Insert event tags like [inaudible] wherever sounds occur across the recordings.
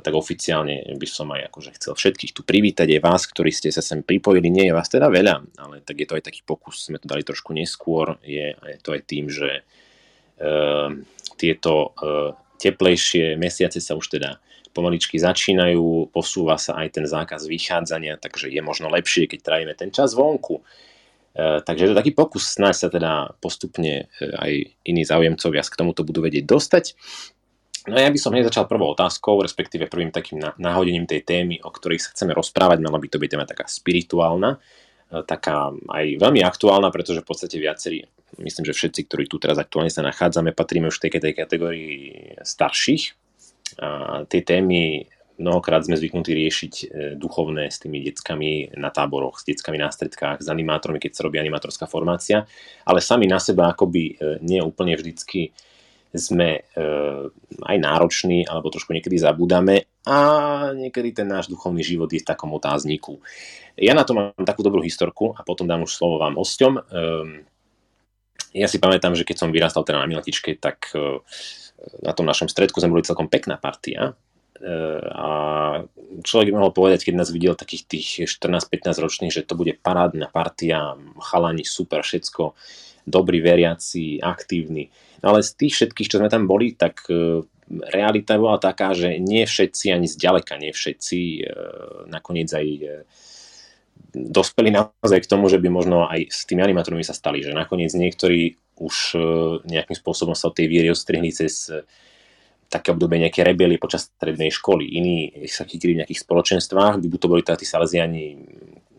tak oficiálne by som aj akože chcel všetkých tu privítať, aj vás, ktorí ste sa sem pripojili. Nie je vás teda veľa, ale tak je to aj taký pokus, sme to dali trošku neskôr. Je, je to aj tým, že uh, tieto uh, teplejšie mesiace sa už teda pomaličky začínajú, posúva sa aj ten zákaz vychádzania, takže je možno lepšie, keď trávime ten čas vonku. E, takže je to taký pokus, snáď sa teda postupne aj iní záujemcovia k tomuto budú vedieť dostať. No ja by som hneď začal prvou otázkou, respektíve prvým takým náhodením tej témy, o ktorej sa chceme rozprávať. Mala by to byť téma taká spirituálna, e, taká aj veľmi aktuálna, pretože v podstate viacerí, myslím, že všetci, ktorí tu teraz aktuálne sa nachádzame, patríme už v tej, tej kategórii starších, a tie témy mnohokrát sme zvyknutí riešiť e, duchovné s tými deckami na táboroch, s deckami na stredkách, s animátormi, keď sa robí animátorská formácia, ale sami na seba akoby e, nie úplne vždycky sme e, aj nároční, alebo trošku niekedy zabúdame a niekedy ten náš duchovný život je v takom otázniku. Ja na to mám takú dobrú historku a potom dám už slovo vám hosťom. Ja si pamätám, že keď som vyrastal teda na Miletičke, tak na tom našom stredku sme boli celkom pekná partia eh, a človek by mohol povedať, keď nás videl takých tých 14-15 ročných, že to bude parádna partia, chalani, super, všetko, dobrí veriaci, aktívni. Ale z tých všetkých, čo sme tam boli, tak eh, realita bola taká, že nie všetci, ani zďaleka nie všetci, eh, nakoniec aj dospeli naozaj k tomu, že by možno aj s tými animátormi sa stali, že nakoniec niektorí už e, nejakým spôsobom sa od tej viery odstrihli cez e, také obdobie nejaké rebelie počas strednej školy. Iní sa chytili v nejakých spoločenstvách, by to boli tí salesiani,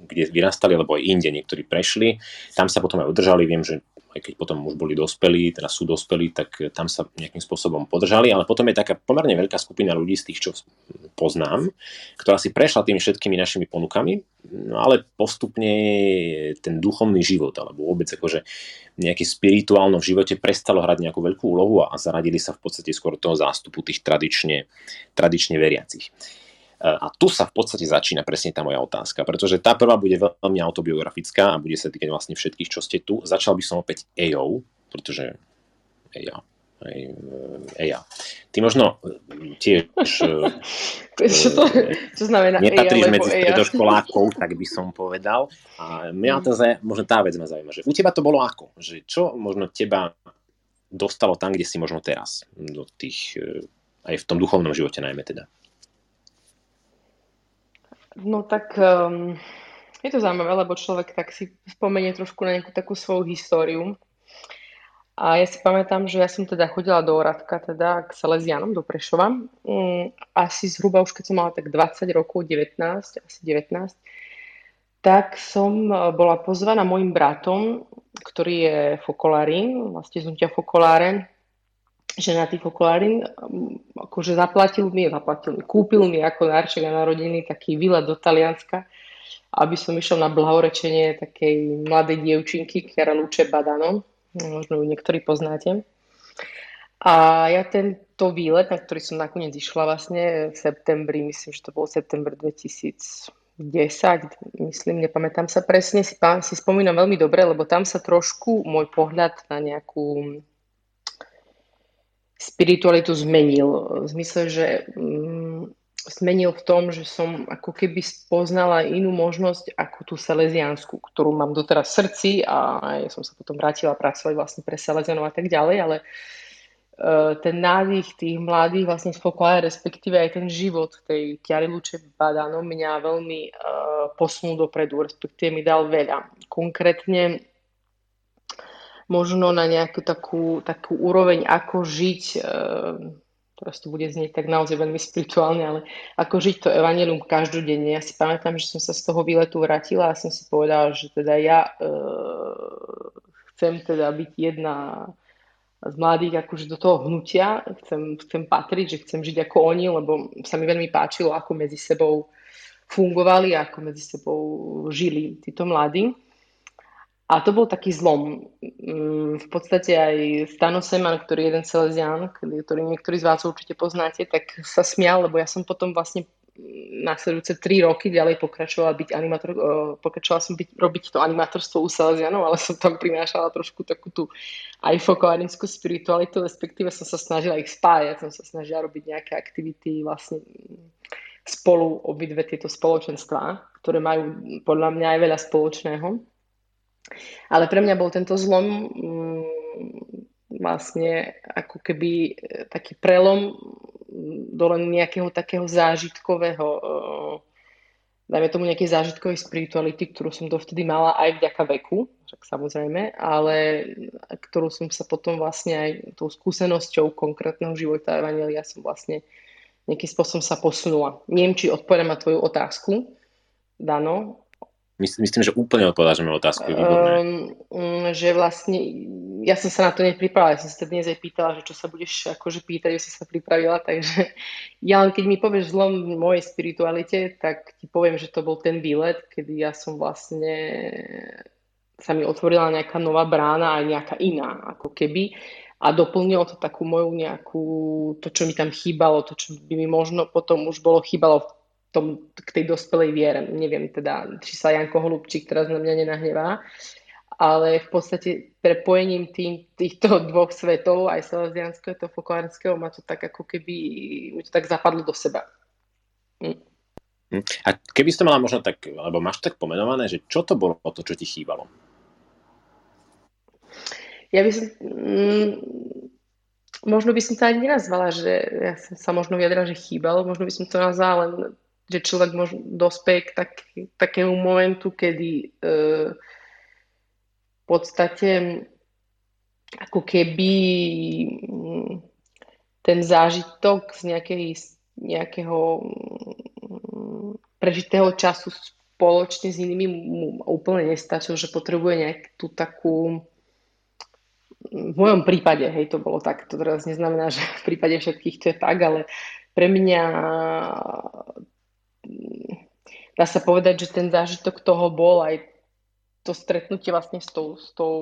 kde vyrastali, alebo aj inde niektorí prešli. Tam sa potom aj udržali. Viem, že aj keď potom už boli dospelí, teda sú dospelí, tak tam sa nejakým spôsobom podržali, ale potom je taká pomerne veľká skupina ľudí z tých, čo poznám, ktorá si prešla tými všetkými našimi ponukami, no ale postupne ten duchovný život, alebo vôbec akože nejaké spirituálno v živote prestalo hrať nejakú veľkú úlohu a zaradili sa v podstate skôr toho zástupu tých tradične, tradične veriacich. A tu sa v podstate začína presne tá moja otázka, pretože tá prvá bude veľmi autobiografická a bude sa týkať vlastne všetkých, čo ste tu. Začal by som opäť EO, pretože EO, EA. Ty možno tiež... [laughs] čo to, čo znamená Nepatríš medzi stredoškolákov, tak by som povedal. A mňa to za, možno tá vec ma zaujíma, že u teba to bolo ako? Že čo možno teba dostalo tam, kde si možno teraz? Do tých, aj v tom duchovnom živote najmä teda. No tak um, je to zaujímavé, lebo človek tak si spomenie trošku na nejakú takú svoju históriu. A ja si pamätám, že ja som teda chodila do Oradka, teda k Salesianom, do Prešova. Um, asi zhruba už keď som mala tak 20 rokov, 19, asi 19, tak som e, bola pozvaná mojim bratom, ktorý je fokolárin, vlastne z fokoláren, ženatý fokolárin, akože zaplatil mi, zaplatil mi, kúpil mi ako nárček na narodiny taký výlet do Talianska, aby som išiel na blahorečenie takej mladej dievčinky, Chiara Luce Badano, možno ju niektorí poznáte. A ja tento výlet, na ktorý som nakoniec išla vlastne v septembri, myslím, že to bol september 2010, myslím, nepamätám sa presne, si, si spomínam veľmi dobre, lebo tam sa trošku môj pohľad na nejakú spiritualitu zmenil. V zmysle, že mm, zmenil v tom, že som ako keby spoznala inú možnosť ako tú salesiansku, ktorú mám doteraz v srdci a ja som sa potom vrátila pracovať vlastne pre Salesianov a tak ďalej, ale uh, ten nádych tých mladých vlastne spokojá, respektíve aj ten život tej Kiary Luče Badano mňa veľmi uh, posunul dopredu, respektíve mi dal veľa. Konkrétne možno na nejakú takú, takú úroveň, ako žiť, e, teraz to bude znieť tak naozaj veľmi spirituálne, ale ako žiť to evanelium každodenne. Ja si pamätám, že som sa z toho výletu vrátila a som si povedala, že teda ja e, chcem teda byť jedna z mladých akože do toho hnutia, chcem, chcem patriť, že chcem žiť ako oni, lebo sa mi veľmi páčilo, ako medzi sebou fungovali, ako medzi sebou žili títo mladí. A to bol taký zlom. Mm, v podstate aj Stano Seman, ktorý je jeden Salesian, ktorý niektorí z vás určite poznáte, tak sa smial, lebo ja som potom vlastne nasledujúce tri roky ďalej pokračovala byť animátor, pokračovala som byť, robiť to animátorstvo u Salesianov, ale som tam prinášala trošku takú tú aj fokovarinskú spiritualitu, respektíve som sa snažila ich spájať, som sa snažila robiť nejaké aktivity vlastne spolu obidve tieto spoločenstvá, ktoré majú podľa mňa aj veľa spoločného. Ale pre mňa bol tento zlom mm, vlastne ako keby e, taký prelom do len nejakého takého zážitkového dajme tomu nejakej zážitkovej spirituality, ktorú som dovtedy mala aj vďaka veku, však samozrejme, ale ktorú som sa potom vlastne aj tou skúsenosťou konkrétneho života Evangelia som vlastne nejakým spôsobom sa posunula. Neviem, či odpovedám na tvoju otázku, Dano, Myslím, že úplne odpovedáš na otázku. Um, že vlastne, ja som sa na to nepripravila, ja som sa dnes aj pýtala, že čo sa budeš akože pýtať, že si sa pripravila, takže [laughs] ja len keď mi povieš zlom v mojej spiritualite, tak ti poviem, že to bol ten výlet, kedy ja som vlastne sa mi otvorila nejaká nová brána aj nejaká iná, ako keby a doplnilo to takú moju nejakú, to, čo mi tam chýbalo, to, čo by mi možno potom už bolo chýbalo tom, k tej dospelej viere. Neviem teda, či sa Janko Holubčík teraz na mňa nenahnevá, ale v podstate prepojením tým, týchto dvoch svetov, aj salesianského, to fokolárenského, ma to tak ako keby, mi to tak zapadlo do seba. Hm. A keby ste mala možno tak, alebo máš tak pomenované, že čo to bolo to, čo ti chýbalo? Ja by som, mm, možno by som to ani nenazvala, že ja som sa možno vyjadrala, že chýbalo, možno by som to nazvala len že človek môže dospieť k tak, takému momentu, kedy e, v podstate ako keby mm, ten zážitok z nejakej, nejakého mm, prežitého času spoločne s inými mu úplne nestačil, že potrebuje nejak tú takú v mojom prípade, hej, to bolo tak, to teraz neznamená, že v prípade všetkých to je tak, ale pre mňa dá sa povedať, že ten zážitok toho bol aj to stretnutie vlastne s tou, s tou,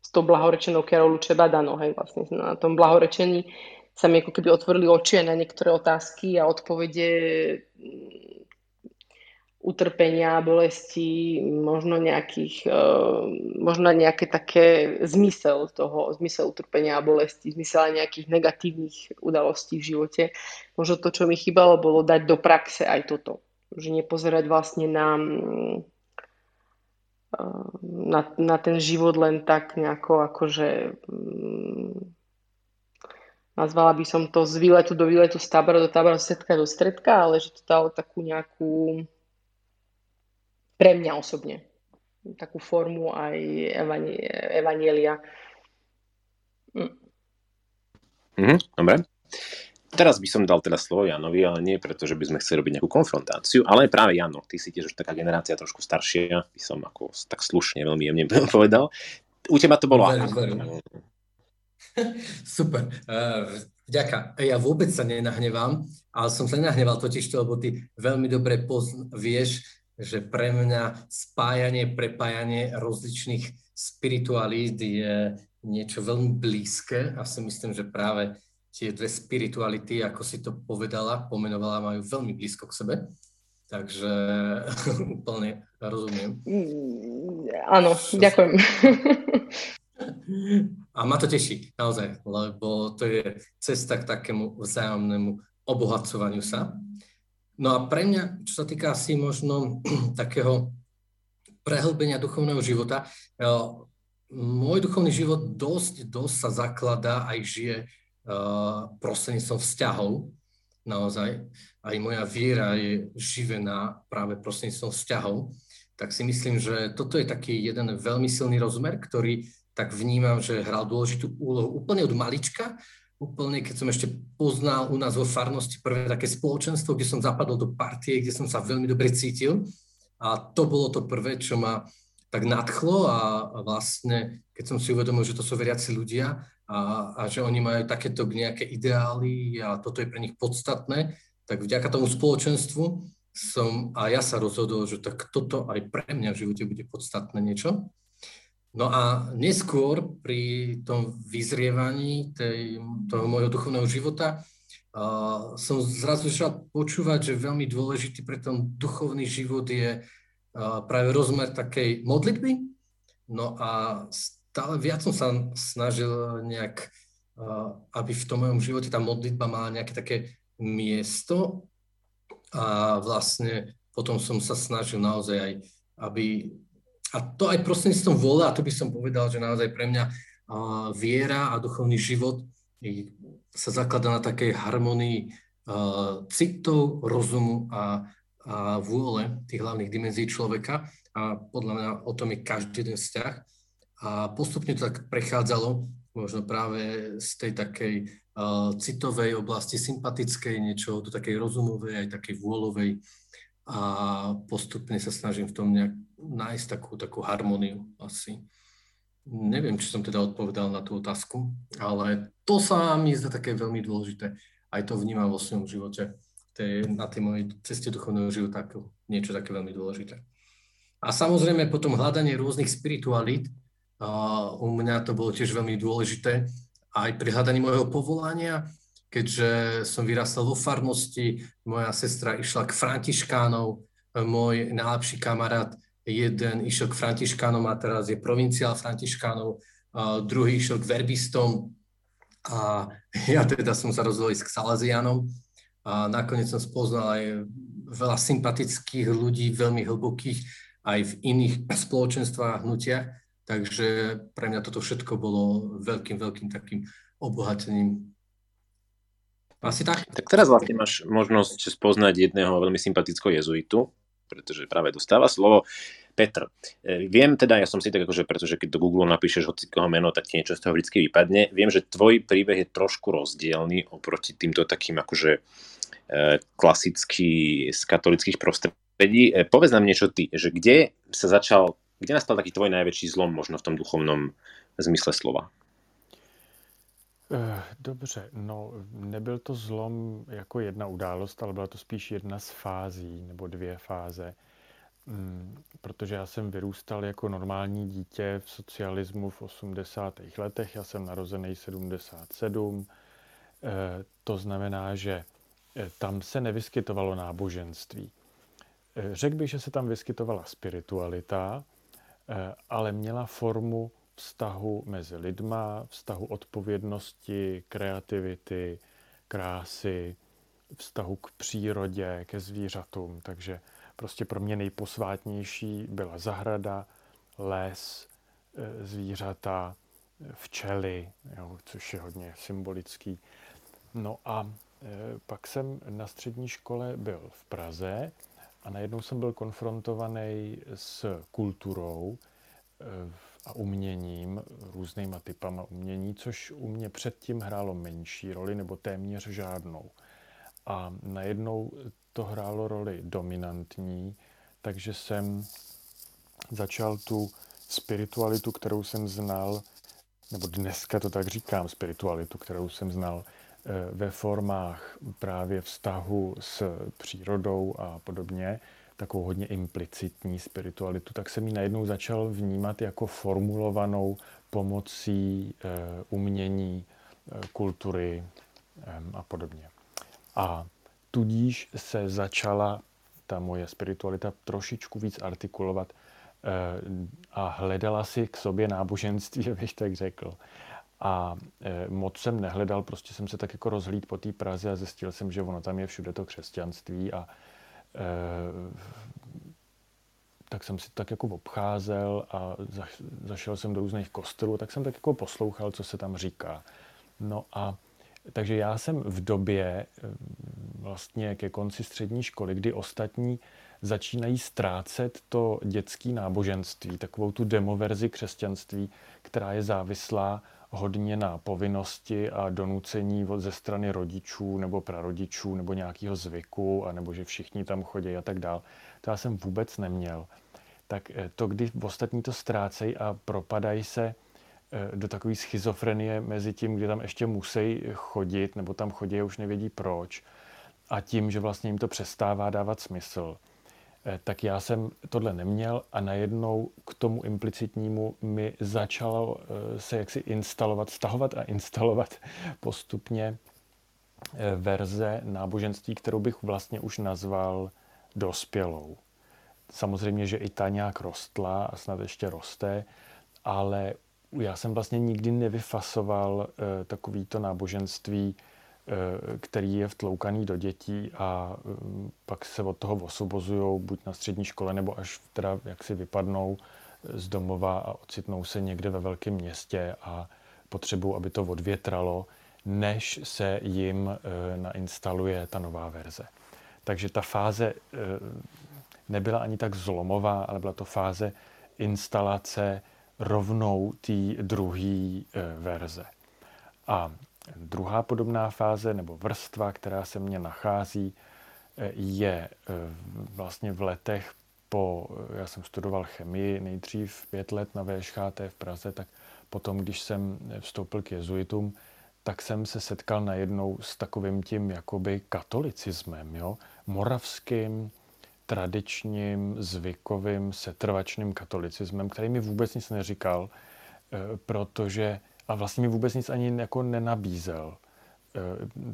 s tou blahorečenou Carolu Čebadano, hej, vlastne na tom blahorečení sa mi ako keby otvorili oči na niektoré otázky a odpovede utrpenia, bolesti, možno nejakých, uh, možno nejaké také zmysel toho, zmysel utrpenia a bolesti, zmysel nejakých negatívnych udalostí v živote. Možno to, čo mi chýbalo, bolo dať do praxe aj toto. Že nepozerať vlastne na, uh, na, na ten život len tak nejako akože nazvala by som to z výletu do výletu, z tábora do tábora, z stredka do stredka, ale že to dalo takú nejakú pre mňa osobne. Takú formu aj evanielia. Mm. Mm, dobre. Teraz by som dal teda slovo Janovi, ale nie preto, že by sme chceli robiť nejakú konfrontáciu, ale práve Jano, ty si tiež už taká generácia trošku staršia, by som ako tak slušne, veľmi jemne [laughs] povedal. U teba to bolo ako? Super. Uh, Ďaká. Ja vôbec sa nenahnevám, ale som sa nenahneval totiž to, lebo ty veľmi dobre pozn- vieš, že pre mňa spájanie, prepájanie rozličných spiritualít je niečo veľmi blízke a si myslím, že práve tie dve spirituality, ako si to povedala, pomenovala, majú veľmi blízko k sebe. Takže [laughs] úplne rozumiem. Áno, ďakujem. A ma to teší, naozaj, lebo to je cesta k takému vzájomnému obohacovaniu sa. No a pre mňa, čo sa týka asi možno [clears throat] takého prehlbenia duchovného života, eh, môj duchovný život dosť, dosť sa zakladá aj žije prostredníctvom vzťahov. Naozaj. Aj moja viera je živená práve prostredníctvom vzťahov. Tak si myslím, že toto je taký jeden veľmi silný rozmer, ktorý tak vnímam, že hral dôležitú úlohu úplne od malička úplne, keď som ešte poznal u nás vo farnosti prvé také spoločenstvo, kde som zapadol do partie, kde som sa veľmi dobre cítil. A to bolo to prvé, čo ma tak nadchlo a, vlastne, keď som si uvedomil, že to sú veriaci ľudia a, a že oni majú takéto nejaké ideály a toto je pre nich podstatné, tak vďaka tomu spoločenstvu som a ja sa rozhodol, že tak toto aj pre mňa v živote bude podstatné niečo. No a neskôr pri tom vyzrievaní tej, toho môjho duchovného života uh, som zrazu začal počúvať, že veľmi dôležitý pre ten duchovný život je uh, práve rozmer takej modlitby. No a stále viac som sa snažil nejak, aby v tom mojom živote tá modlitba mala nejaké také miesto a vlastne potom som sa snažil naozaj aj, aby, a to aj prostredníctvom vôle, a to by som povedal, že naozaj pre mňa viera a duchovný život sa zaklada na takej harmonii citov, rozumu a, a vôle tých hlavných dimenzií človeka a podľa mňa o tom je každý jeden vzťah. A postupne to tak prechádzalo, možno práve z tej takej uh, citovej oblasti, sympatickej niečo, do takej rozumovej, aj takej vôľovej a postupne sa snažím v tom nejak nájsť takú, takú harmóniu asi. Neviem, či som teda odpovedal na tú otázku, ale to sa mi zdá také veľmi dôležité. Aj to vnímam vo svojom živote, tej, na tej mojej ceste duchovného života niečo také veľmi dôležité. A samozrejme potom hľadanie rôznych spiritualít, u mňa to bolo tiež veľmi dôležité, aj pri hľadaní môjho povolania, keďže som vyrastal vo farnosti, moja sestra išla k františkánov, môj najlepší kamarát jeden išiel k františkánom a teraz je provinciál františkánov, druhý išiel k verbistom a ja teda som sa rozhodol ísť k Salazianom a nakoniec som spoznal aj veľa sympatických ľudí, veľmi hlbokých aj v iných spoločenstvách, hnutiach, takže pre mňa toto všetko bolo veľkým, veľkým takým obohatením asi tak. Tak teraz vlastne máš možnosť spoznať jedného veľmi sympatického jezuitu, pretože práve dostáva slovo. Petr, e, viem teda, ja som si tak akože, pretože keď do Google napíšeš hoci koho meno, tak ti niečo z toho vždy vypadne. Viem, že tvoj príbeh je trošku rozdielný oproti týmto takým akože e, klasický z katolických prostredí. E, povedz nám niečo ty, že kde sa začal, kde nastal taký tvoj najväčší zlom možno v tom duchovnom zmysle slova? Eh, dobře, no nebyl to zlom jako jedna událost, ale byla to spíš jedna z fází nebo dvě fáze. Mm, protože já jsem vyrůstal jako normální dítě v socialismu v 80. letech, já jsem narozený 77, eh, to znamená, že eh, tam se nevyskytovalo náboženství. Řekl bych, že se tam vyskytovala spiritualita, ale měla formu vztahu mezi lidma, vztahu odpovědnosti, kreativity, krásy, vztahu k přírodě, ke zvířatům. Takže prostě pro mě nejposvátnější byla zahrada, les, e, zvířata, včely, jo, což je hodně symbolický. No a pak jsem na střední škole byl v Praze a najednou jsem byl konfrontovaný s kulturou, e, a uměním, různýma typama umění, což u mě předtím hrálo menší roli nebo téměř žádnou. A najednou to hrálo roli dominantní, takže jsem začal tu spiritualitu, kterou jsem znal, nebo dneska to tak říkám, spiritualitu, kterou jsem znal eh, ve formách právě vztahu s přírodou a podobně, takovou hodně implicitní spiritualitu, tak jsem ji najednou začal vnímat jako formulovanou pomocí e, umění, e, kultury e, a podobně. A tudíž se začala ta moje spiritualita trošičku víc artikulovat a hledala si k sobě náboženství, [laughs] abych tak řekl. A moc jsem nehledal, prostě jsem se tak jako rozhlíd po té Praze a zjistil jsem, že ono tam je všude to křesťanství a Eh, tak jsem si tak jako obcházel a zašel jsem do různých kostelů, tak jsem tak jako poslouchal, co se tam říká. No a takže já jsem v době eh, vlastně ke konci střední školy, kdy ostatní začínají ztrácet to dětské náboženství, takovou tu demoverzi křesťanství, která je závislá hodně na povinnosti a donucení ze strany rodičů nebo prarodičů nebo nějakého zvyku, a nebo že všichni tam chodí a tak dál. To já jsem vůbec neměl. Tak eh, to, kdy ostatní to ztrácejí a propadají se eh, do takové schizofrenie mezi tím, kdy tam ještě musí chodit, nebo tam chodí a už nevědí proč, a tím, že vlastně jim to přestává dávat smysl – tak já jsem tohle neměl a najednou k tomu implicitnímu mi začalo eh, se jaksi instalovat, stahovat a instalovat postupně eh, verze náboženství, kterou bych vlastně už nazval dospělou. Samozřejmě, že i ta nějak rostla a snad ještě roste, ale já jsem vlastně nikdy nevyfasoval takovýto náboženství který je vtloukaný do dětí a pak se od toho osobozují buď na střední škole, nebo až teda jak vypadnou z domova a ocitnou se někde ve velkém městě a potřebují, aby to odvětralo, než se jim nainstaluje ta nová verze. Takže ta fáze nebyla ani tak zlomová, ale byla to fáze instalace rovnou té druhé verze. A druhá podobná fáze nebo vrstva, která se mně nachází, je vlastně v letech po, já jsem studoval chemii nejdřív pět let na VŠHT v Praze, tak potom, když jsem vstoupil k jezuitům, tak jsem se setkal najednou s takovým tím jakoby katolicismem, jo? moravským, tradičním, zvykovým, setrvačným katolicismem, který mi vůbec nic neříkal, protože a vlastně mi vůbec nic ani jako nenabízel.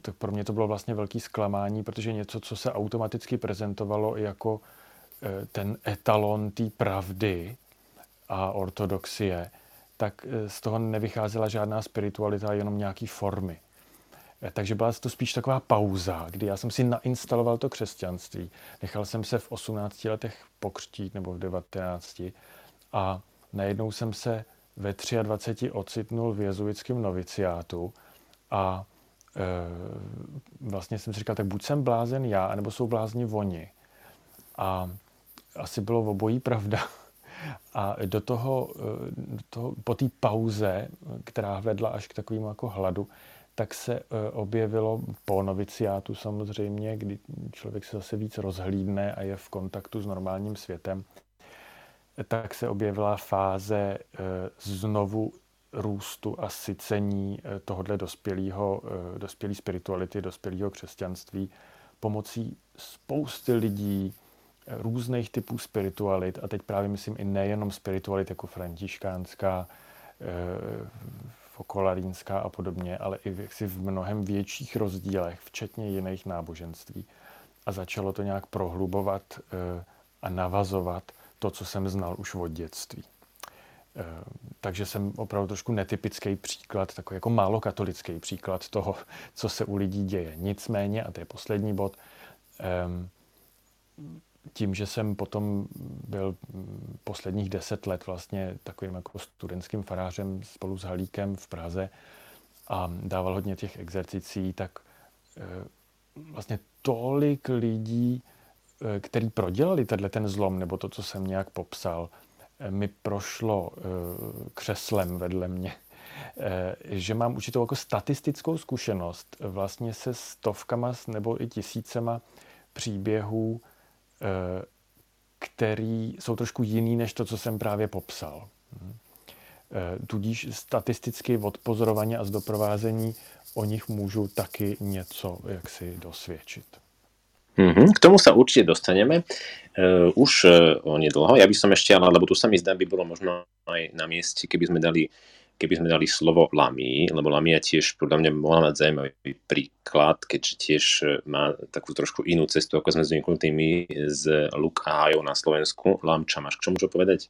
Tak pro mě to bylo vlastně velký zklamání, protože něco, co se automaticky prezentovalo jako ten etalon té pravdy a ortodoxie, tak z toho nevycházela žádná spiritualita, jenom nějaký formy. Takže byla to spíš taková pauza, kdy já jsem si nainstaloval to křesťanství. Nechal jsem se v 18 letech pokřtít, nebo v 19. A najednou jsem se ve 23 ocitnul v jezuitském noviciátu a e, vlastně jsem si říkal, tak buď jsem blázen já, anebo jsou blázni oni. A asi bylo obojí pravda. A do toho, do toho po té pauze, která vedla až k takovému jako hladu, tak se e, objevilo po noviciátu samozřejmě, kdy člověk se zase víc rozhlídne a je v kontaktu s normálním světem, tak se objevila fáze e, znovu růstu a sycení e, tohohle dospělého, dospělé spirituality, dospělého křesťanství pomocí spousty lidí, různých typů spiritualit, a teď právě myslím i nejenom spiritualit jako františkánská, fokolarínská a podobně, ale i jaksi v mnohem větších rozdílech, včetně jiných náboženství. A začalo to nějak prohlubovat a navazovat to, co jsem znal už od dětství. Eh, takže jsem opravdu trošku netypický příklad, takový jako málo katolický příklad toho, co se u lidí děje. Nicméně, a to je poslední bod, ehm, tím, že jsem potom byl posledních deset let vlastně takovým jako studentským farářem spolu s Halíkem v Praze a dával hodně těch exercicí, tak eh, vlastně tolik lidí, který prodělali tenhle ten zlom, nebo to, co jsem nějak popsal, eh, mi prošlo křeslem vedle mě, že mám určitou jako statistickou zkušenost vlastně se stovkama nebo i tisícema příběhů Eh, který jsou trošku jiný než to, co jsem právě popsal. Hm. Eh, tudíž statisticky od pozorování a z doprovázení o nich můžu taky něco jaksi dosvědčit. Mm-hmm, k tomu sa určite dostaneme uh, už uh, onedlho. Ja by som ešte, ale lebo tu sa mi zdá, by bolo možno aj na mieste, keby sme dali keby sme dali slovo Lamy, lebo Lamia tiež podľa mňa mohla mať zaujímavý príklad, keďže tiež e, má takú trošku inú cestu, ako sme zvyknutí my z Luk a Hajov na Slovensku. Lamča, máš k čomu čo povedať?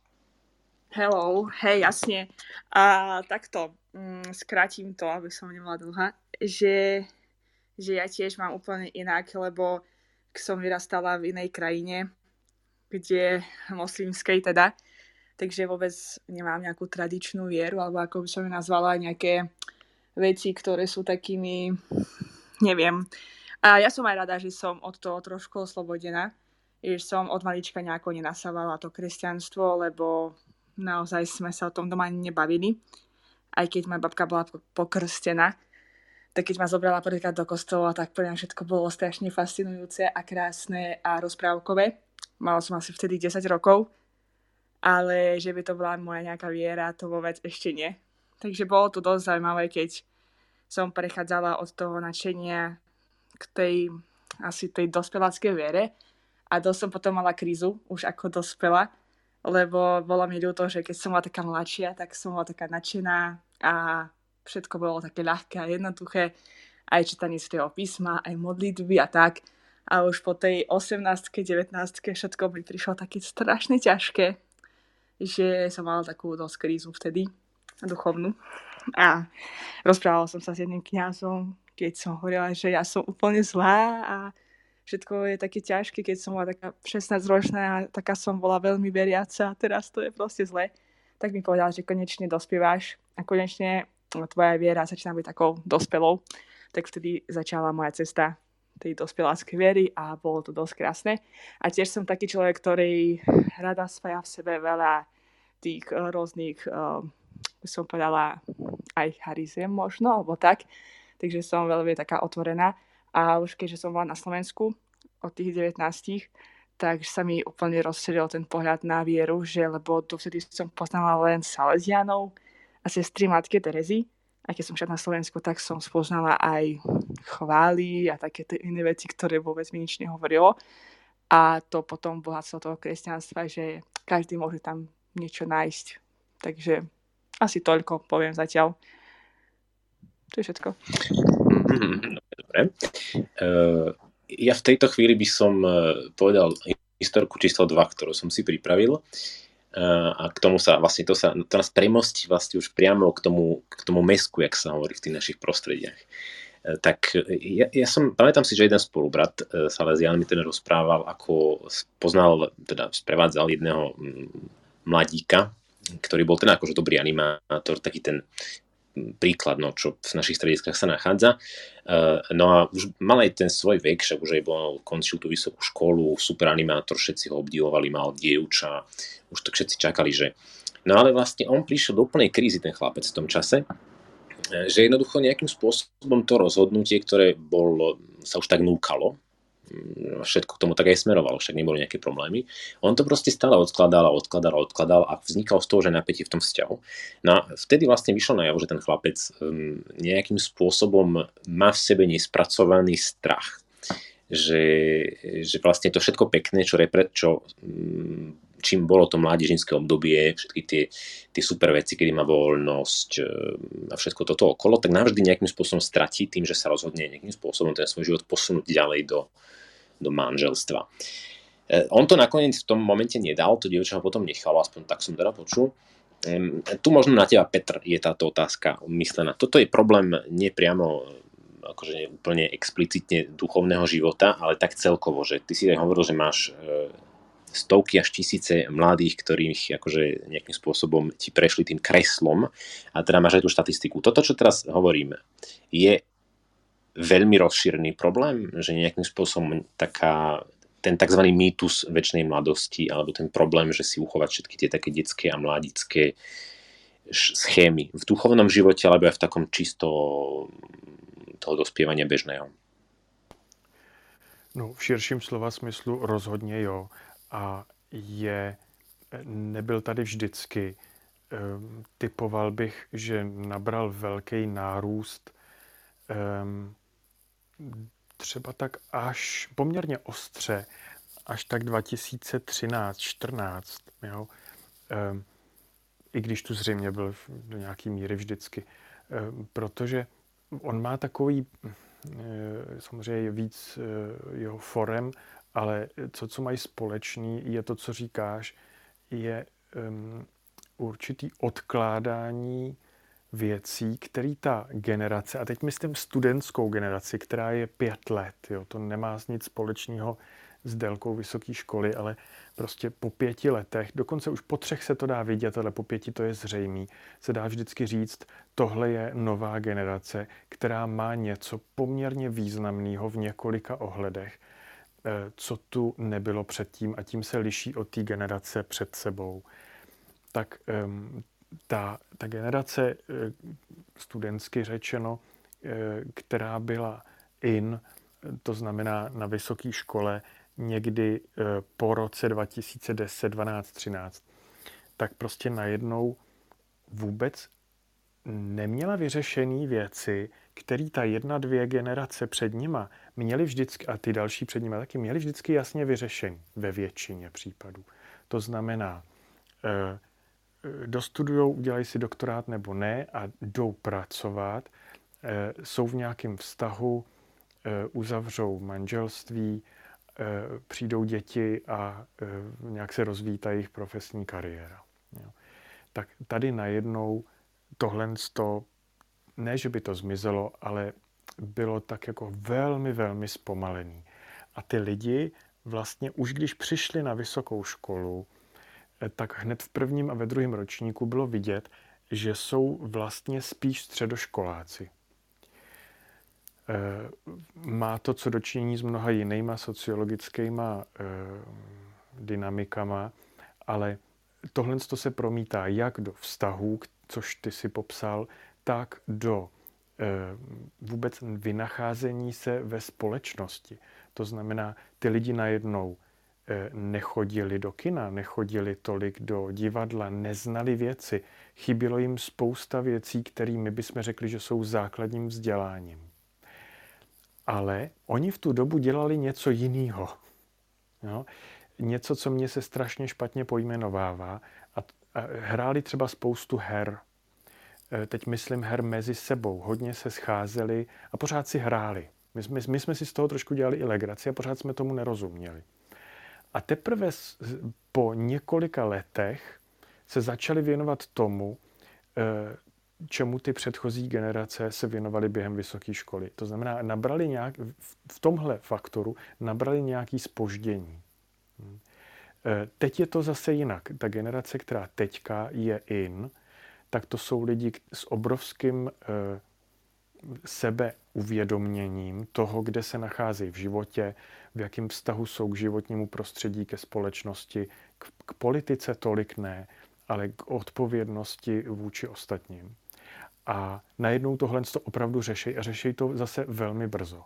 Hello, hej, jasne. A takto, mm, skrátim to, aby som nebola dlhá, že, že ja tiež mám úplne inak, lebo som vyrastala v inej krajine, kde moslimskej teda, takže vôbec nemám nejakú tradičnú vieru, alebo ako by som ju nazvala, nejaké veci, ktoré sú takými, neviem. A ja som aj rada, že som od toho trošku oslobodená, že som od malička nejako nenasávala to kresťanstvo, lebo naozaj sme sa o tom doma nebavili. Aj keď moja babka bola pokrstená, tak keď ma zobrala prvýkrát do kostola, tak pre mňa všetko bolo strašne fascinujúce a krásne a rozprávkové. Mala som asi vtedy 10 rokov ale že by to bola moja nejaká viera, to vôbec ešte nie. Takže bolo to dosť zaujímavé, keď som prechádzala od toho nadšenia k tej asi tej dospeláckej viere a dosť som potom mala krízu už ako dospela, lebo bolo mi ľúto, že keď som bola taká mladšia, tak som bola taká nadšená a všetko bolo také ľahké a jednoduché, aj čítanie svojho písma, aj modlitby a tak. A už po tej 18 19 všetko mi prišlo také strašne ťažké že som mala takú dosť krízu vtedy, duchovnú. A rozprávala som sa s jedným kňazom, keď som hovorila, že ja som úplne zlá a všetko je také ťažké, keď som bola taká 16 ročná a taká som bola veľmi veriaca a teraz to je proste zle. Tak mi povedal, že konečne dospievaš a konečne tvoja viera začína byť takou dospelou. Tak vtedy začala moja cesta tej dospeláckej viery a bolo to dosť krásne. A tiež som taký človek, ktorý rada spája v sebe veľa tých uh, rôznych, by som povedala, aj chariziem možno, alebo tak. Takže som veľmi taká otvorená. A už keďže som bola na Slovensku od tých 19, tak sa mi úplne rozšíril ten pohľad na vieru, že lebo dovtedy som poznala len Salesianov a sestry Matke Terezy. A keď som šla na Slovensku, tak som spoznala aj chvály a také tie iné veci, ktoré vôbec mi nič nehovorilo. A to potom bohatstvo toho kresťanstva, že každý môže tam niečo nájsť. Takže asi toľko poviem zatiaľ. To je všetko. Dobre. Uh, ja v tejto chvíli by som uh, povedal historku číslo 2, ktorú som si pripravil. Uh, a k tomu sa vlastne to, sa, to nás premostí vlastne už priamo k tomu, k tomu mesku, jak sa hovorí v tých našich prostrediach. Uh, tak ja, ja som, pamätám si, že jeden spolubrat uh, Salesian mi ten rozprával, ako poznal, teda sprevádzal jedného mladíka, ktorý bol ten akože dobrý animátor, taký ten príklad, no, čo v našich strediskách sa nachádza. Uh, no a už mal aj ten svoj vek, však už aj bol, končil tú vysokú školu, super animátor, všetci ho obdivovali, mal dievča, už tak všetci čakali, že... No ale vlastne on prišiel do úplnej krízy, ten chlapec v tom čase, že jednoducho nejakým spôsobom to rozhodnutie, ktoré bol, sa už tak núkalo, všetko k tomu tak aj smerovalo, však neboli nejaké problémy. On to proste stále odkladal a odkladal a odkladal a vznikal z toho, že napätie v tom vzťahu. No a vtedy vlastne vyšlo najavo, že ten chlapec um, nejakým spôsobom má v sebe nespracovaný strach. Že, že vlastne to všetko pekné, čo, repre, čo um, čím bolo to mládežnícke obdobie, všetky tie, tie super veci, kedy má voľnosť a všetko toto okolo, tak navždy nejakým spôsobom stratí tým, že sa rozhodne nejakým spôsobom ten svoj život posunúť ďalej do, do manželstva. E, on to nakoniec v tom momente nedal, to dievča ho potom nechalo, aspoň tak som teda počul. Tu možno na teba, Petr, je táto otázka myslená. Toto je problém nepriamo akože úplne explicitne duchovného života, ale tak celkovo, že ty si aj hovoril, že máš e, stovky až tisíce mladých, ktorých akože nejakým spôsobom ti prešli tým kreslom a teda máš aj tú štatistiku. Toto, čo teraz hovorím, je veľmi rozšírený problém, že nejakým spôsobom taká, ten tzv. mýtus väčšnej mladosti alebo ten problém, že si uchovať všetky tie také detské a mladické schémy v duchovnom živote alebo aj v takom čisto toho dospievania bežného. No, v širším slova smyslu rozhodně jo. A je, nebyl tady vždycky. Ehm, typoval bych, že nabral velký nárůst ehm, třeba tak až poměrně ostře, až tak 2013, 14, jo. Um, I když tu zřejmě byl do nějaký míry vždycky. Um, protože on má takový, uh, samozřejmě víc uh, jeho forem, ale co, co mají společný, je to, co říkáš, je um, určitý odkládání věcí, který ta generace, a teď myslím studentskou generaci, která je pět let, jo, to nemá nic společného s délkou vysoké školy, ale prostě po pěti letech, dokonce už po třech se to dá vidět, ale po pěti to je zřejmý, se dá vždycky říct, tohle je nová generace, která má něco poměrně významného v několika ohledech, eh, co tu nebylo předtím a tím se liší od té generace před sebou. Tak um, ta, ta generace, eh, studentsky řečeno, eh, která byla in, to znamená na vysoké škole, někdy eh, po roce 2010, 12, 13, tak prostě najednou vůbec neměla vyřešené věci, které ta jedna, dvě generace před nima měly vždycky, a ty další před nima taky, měly vždycky jasně vyřešený ve většině případů. To znamená, dostudují, udělají si doktorát nebo ne a jdou pracovat, eh, jsou v nějakém vztahu, eh, uzavřou manželství, přijdou děti a nějak se rozvíjí ta jejich profesní kariéra. Tak tady najednou tohle to, ne, že by to zmizelo, ale bylo tak jako velmi, velmi zpomalený. A ty lidi vlastně už když přišli na vysokou školu, tak hned v prvním a ve druhém ročníku bylo vidět, že jsou vlastně spíš středoškoláci. Eh, má to co dočinění s mnoha jinýma sociologickýma eh, dynamikama, ale tohle to se promítá jak do vztahů, což ty si popsal, tak do eh, vůbec vynacházení se ve společnosti. To znamená, ty lidi najednou nechodili do kina, nechodili tolik do divadla, neznali věci. Chybilo jim spousta věcí, kterými bychom řekli, že jsou základním vzděláním ale oni v tu dobu dělali něco jiného. Jo? Něco, co mě se strašně špatně pojmenovává. A, a hráli třeba spoustu her. E, teď myslím her mezi sebou. Hodně se scházeli a pořád si hráli. My, my, my jsme si z toho trošku dělali i legraci a pořád jsme tomu nerozuměli. A teprve po několika letech se začali věnovat tomu, e, čemu ty předchozí generace se věnovaly během vysoké školy. To znamená, nabrali nějak, v tomhle faktoru nabrali nějaký spoždění. Hm. E, teď je to zase jinak. Ta generace, která teďka je in, tak to jsou lidi s obrovským e, sebeuvědoměním toho, kde se nacházejí v životě, v jakém vztahu jsou k životnímu prostředí, ke společnosti, k, k politice tolik ne, ale k odpovědnosti vůči ostatním. A najednou tohle to opravdu řeší a řeší to zase velmi brzo.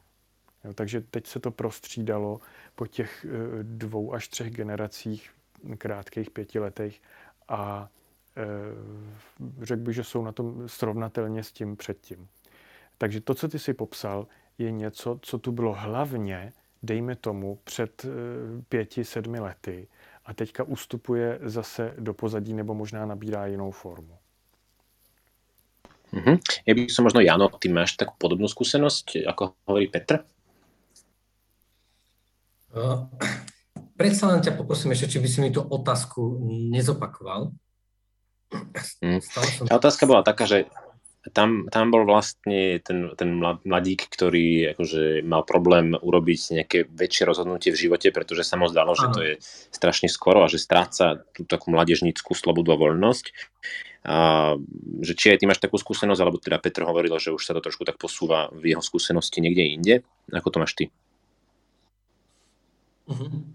Jo, takže teď se to prostřídalo po těch e, dvou až třech generacích, krátkých pěti letech a e, řekl bych, že jsou na tom srovnatelně s tím předtím. Takže to, co ty si popsal, je něco, co tu bylo hlavně, dejme tomu, před e, pěti, sedmi lety a teďka ustupuje zase do pozadí nebo možná nabírá jinou formu. Uh-huh. Ja by som možno, Jano, ty máš takú podobnú skúsenosť, ako hovorí Petr? Uh, predsa len ťa poprosím ešte, či by si mi tú otázku nezopakoval. Mm. Tá otázka bola taká, že tam, tam bol vlastne ten, ten mladík, ktorý akože mal problém urobiť nejaké väčšie rozhodnutie v živote, pretože sa mu zdalo, že to je strašne skoro a že stráca tú takú mladežnickú slobodu a voľnosť. A, že či aj ty máš takú skúsenosť, alebo teda Petr hovoril, že už sa to trošku tak posúva v jeho skúsenosti niekde inde. Ako to máš ty? Uh-huh.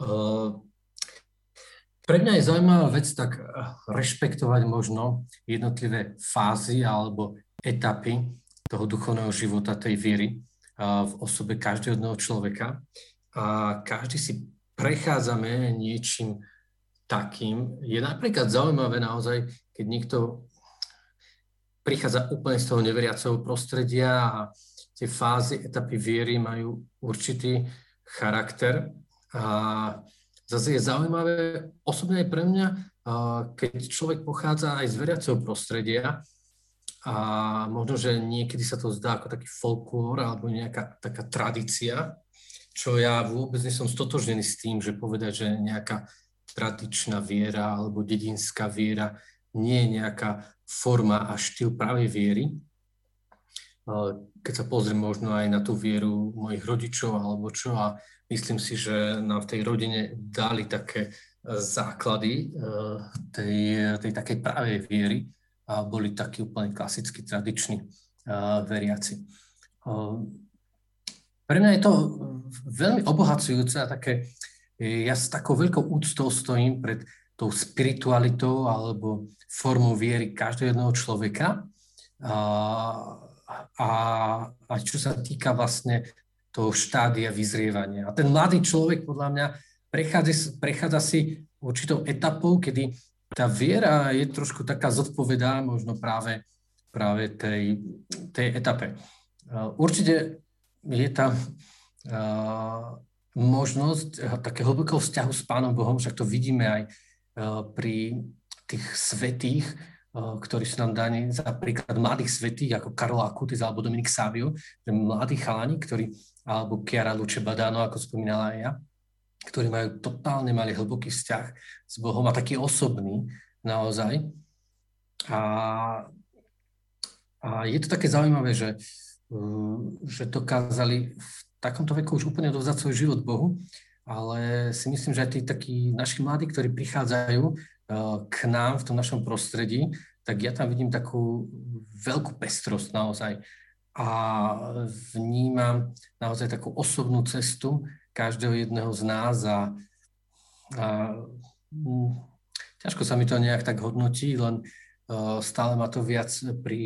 Uh, pre mňa je zaujímavá vec tak eh, rešpektovať možno jednotlivé fázy alebo etapy toho duchovného života, tej viery uh, v osobe každého jedného človeka. A každý si prechádzame niečím takým. Je napríklad zaujímavé naozaj, keď niekto prichádza úplne z toho neveriaceho prostredia a tie fázy, etapy viery majú určitý charakter. A zase je zaujímavé, osobne aj pre mňa, keď človek pochádza aj z veriaceho prostredia a možno, že niekedy sa to zdá ako taký folklór alebo nejaká taká tradícia, čo ja vôbec nie som stotožnený s tým, že povedať, že nejaká tradičná viera alebo dedinská viera nie je nejaká forma a štýl pravej viery. Keď sa pozriem možno aj na tú vieru mojich rodičov alebo čo a myslím si, že nám v tej rodine dali také e, základy e, tej, tej takej pravej viery a boli takí úplne klasicky tradiční e, veriaci. Pre mňa je to veľmi obohacujúce a také ja s takou veľkou úctou stojím pred tou spiritualitou alebo formou viery každého jedného človeka. A, a, a čo sa týka vlastne toho štádia vyzrievania. A ten mladý človek podľa mňa prechádza, prechádza si určitou etapou, kedy tá viera je trošku taká zodpovedá možno práve, práve tej, tej etape. Určite je tam možnosť takého hlbokého vzťahu s Pánom Bohom, však to vidíme aj pri tých svetých, ktorí sú nám daní za príklad mladých svetých, ako Karol Akutis alebo Dominik Savio, že mladí chalani, ktorí, alebo Chiara Luce Badano, ako spomínala aj ja, ktorí majú totálne mali hlboký vzťah s Bohom a taký osobný naozaj. A, a je to také zaujímavé, že že dokázali v takomto veku už úplne dovzdať svoj život Bohu, ale si myslím, že aj tí takí naši mladí, ktorí prichádzajú k nám v tom našom prostredí, tak ja tam vidím takú veľkú pestrosť naozaj a vnímam naozaj takú osobnú cestu každého jedného z nás a, a m, ťažko sa mi to nejak tak hodnotí, len uh, stále ma to viac pri,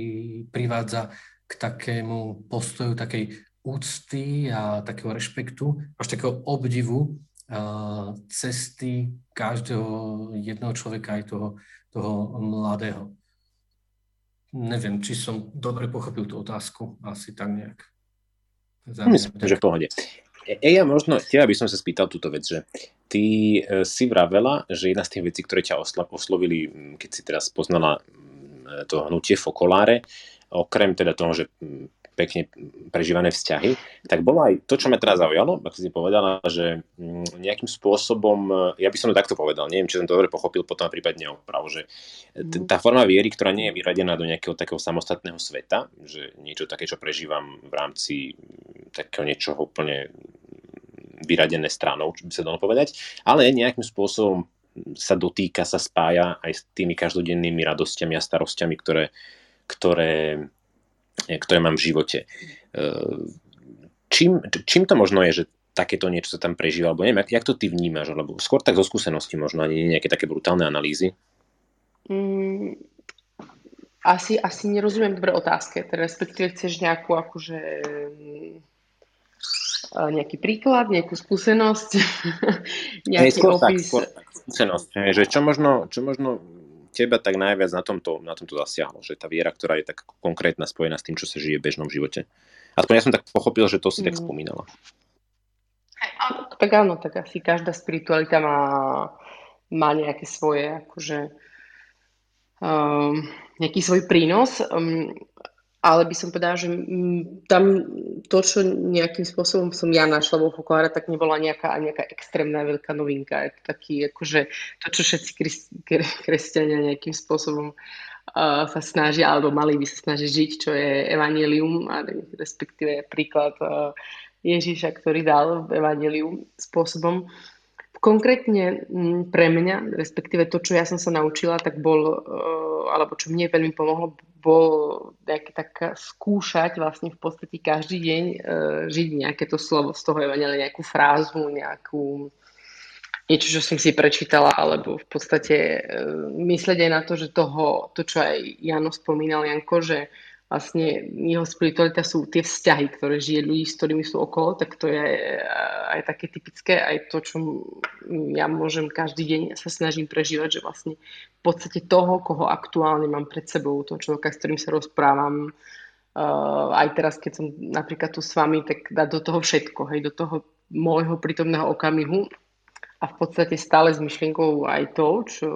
privádza k takému postoju takej úcty a takého rešpektu, až takého obdivu uh, cesty každého jedného človeka, aj toho, toho mladého. Neviem, či som dobre pochopil tú otázku, asi tak nejak. Myslím, že v pohode. E, ja možno, teba by som sa spýtal túto vec, že ty e, si vravela, že jedna z tých vecí, ktoré ťa oslovili, keď si teraz poznala to hnutie Fokoláre, okrem teda toho, že pekne prežívané vzťahy, tak bolo aj to, čo ma teraz zaujalo, ako si povedala, že mm, nejakým spôsobom, ja by som to takto povedal, neviem, či som to dobre pochopil, potom prípadne oprav, že mhm. tá forma viery, ktorá nie je vyradená do nejakého takého samostatného sveta, že niečo také, čo prežívam v rámci takého niečoho úplne vyradené stranou, čo by sa dalo povedať, ale nejakým spôsobom sa dotýka, sa spája aj s tými každodennými radosťami a starostiami, ktoré, ktoré ktoré mám v živote. E, čím, čím to možno je, že takéto niečo sa tam prežíva, alebo neviem, jak, jak to ty vnímaš, alebo skôr tak zo skúsenosti možno, ani nejaké také brutálne analýzy? Mm, asi, asi nerozumiem dobre otázke, teda respektíve chceš nejakú akože e, nejaký príklad, nejakú skúsenosť, [laughs] nejaký hey, skôr opis. Tak, skôr tak, skúsenosť, že čo možno, čo možno teba tak najviac na tomto, na tomto zasiahlo? Že tá viera, ktorá je tak konkrétna, spojená s tým, čo sa žije v bežnom živote. Aspoň ja som tak pochopil, že to si mm. tak spomínala. Tak áno, tak asi každá spiritualita má, má nejaké svoje, akože um, nejaký svoj prínos. Um, ale by som povedala, že tam to, čo nejakým spôsobom som ja našla vo Fokuláre, tak nebola nejaká, nejaká extrémna veľká novinka. Je to taký, akože to, čo všetci kresťania nejakým spôsobom uh, sa snažia, alebo mali by sa snažiť žiť, čo je evanelium, a respektíve príklad uh, Ježíša, ktorý dal evanelium spôsobom. Konkrétne pre mňa, respektíve to, čo ja som sa naučila, tak bol, uh, alebo čo mne veľmi pomohlo, bol nejaké tak skúšať vlastne v podstate každý deň e, žiť nejaké to slovo z toho evangelia, nejakú frázu, nejakú niečo, čo som si prečítala, alebo v podstate e, myslieť aj na to, že toho, to, čo aj Jano spomínal, Janko, že vlastne jeho spiritualita sú tie vzťahy, ktoré žije ľudí, s ktorými sú okolo, tak to je aj také typické, aj to, čo ja môžem každý deň sa snažím prežívať, že vlastne v podstate toho, koho aktuálne mám pred sebou, toho človeka, s ktorým sa rozprávam, uh, aj teraz, keď som napríklad tu s vami, tak dať do toho všetko, hej, do toho môjho prítomného okamihu a v podstate stále s myšlienkou aj to, čo,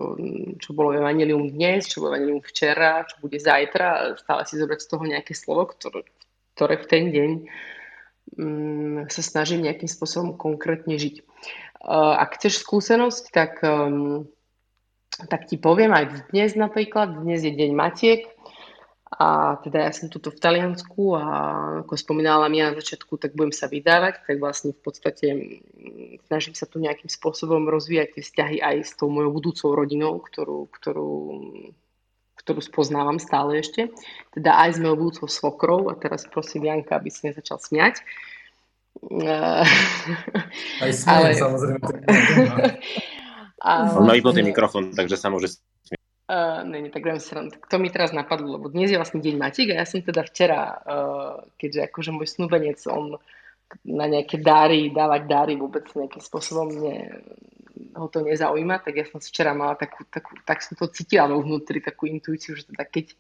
čo bolo Evangelium dnes, čo bolo Evangelium včera, čo bude zajtra, stále si zobrať z toho nejaké slovo, ktoré, ktoré v ten deň um, sa snažím nejakým spôsobom konkrétne žiť. Uh, ak chceš skúsenosť, tak, um, tak ti poviem aj dnes napríklad, dnes je deň Matiek, a teda ja som tuto v Taliansku a ako spomínala mi na začiatku, tak budem sa vydávať, tak vlastne v podstate mm, snažím sa tu nejakým spôsobom rozvíjať tie vzťahy aj s tou mojou budúcou rodinou, ktorú, ktorú, ktorú spoznávam stále ešte. Teda aj s mojou budúcou svokrou a teraz prosím Janka, aby si nezačal smiať. Aj smiem, [laughs] ale... samozrejme. [laughs] On má vypnutý mikrofón, takže sa môže Uh, ne, ne, tak srandu. To mi teraz napadlo, lebo dnes je vlastne deň Matík a ja som teda včera, uh, keďže akože môj snúbenec, on na nejaké dáry, dávať dáry vôbec nejakým spôsobom mne, ho to nezaujíma, tak ja som včera mala takú, takú, tak som to cítila vo vnútri, takú intuíciu, že teda keď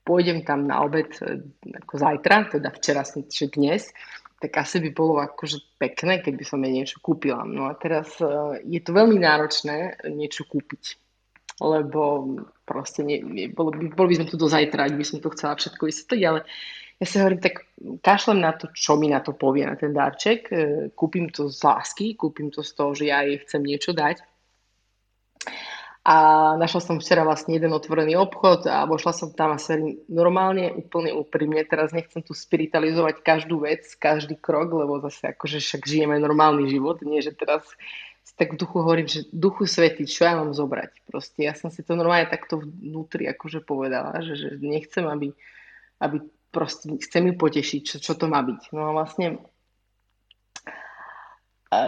pôjdem tam na obed e, ako zajtra, teda včera som, že dnes, tak asi by bolo akože pekné, keď by som jej niečo kúpila. No a teraz je to veľmi náročné niečo kúpiť lebo proste nie, nie, bolo, by, bolo by sme tu do zajtra, by som to chcela všetko vysvetliť, ale ja si hovorím, tak kašlem na to, čo mi na to povie, na ten darček, e, kúpim to z lásky, kúpim to z toho, že ja jej chcem niečo dať. A našla som včera vlastne jeden otvorený obchod a vošla som tam a verím normálne, úplne úprimne. Teraz nechcem tu spiritualizovať každú vec, každý krok, lebo zase akože však žijeme normálny život. Nie, že teraz tak v duchu hovorím, že duchu svety, čo ja mám zobrať. Proste ja som si to normálne takto vnútri akože povedala, že, že nechcem, aby, aby proste chcem ju potešiť, čo, čo to má byť. No a vlastne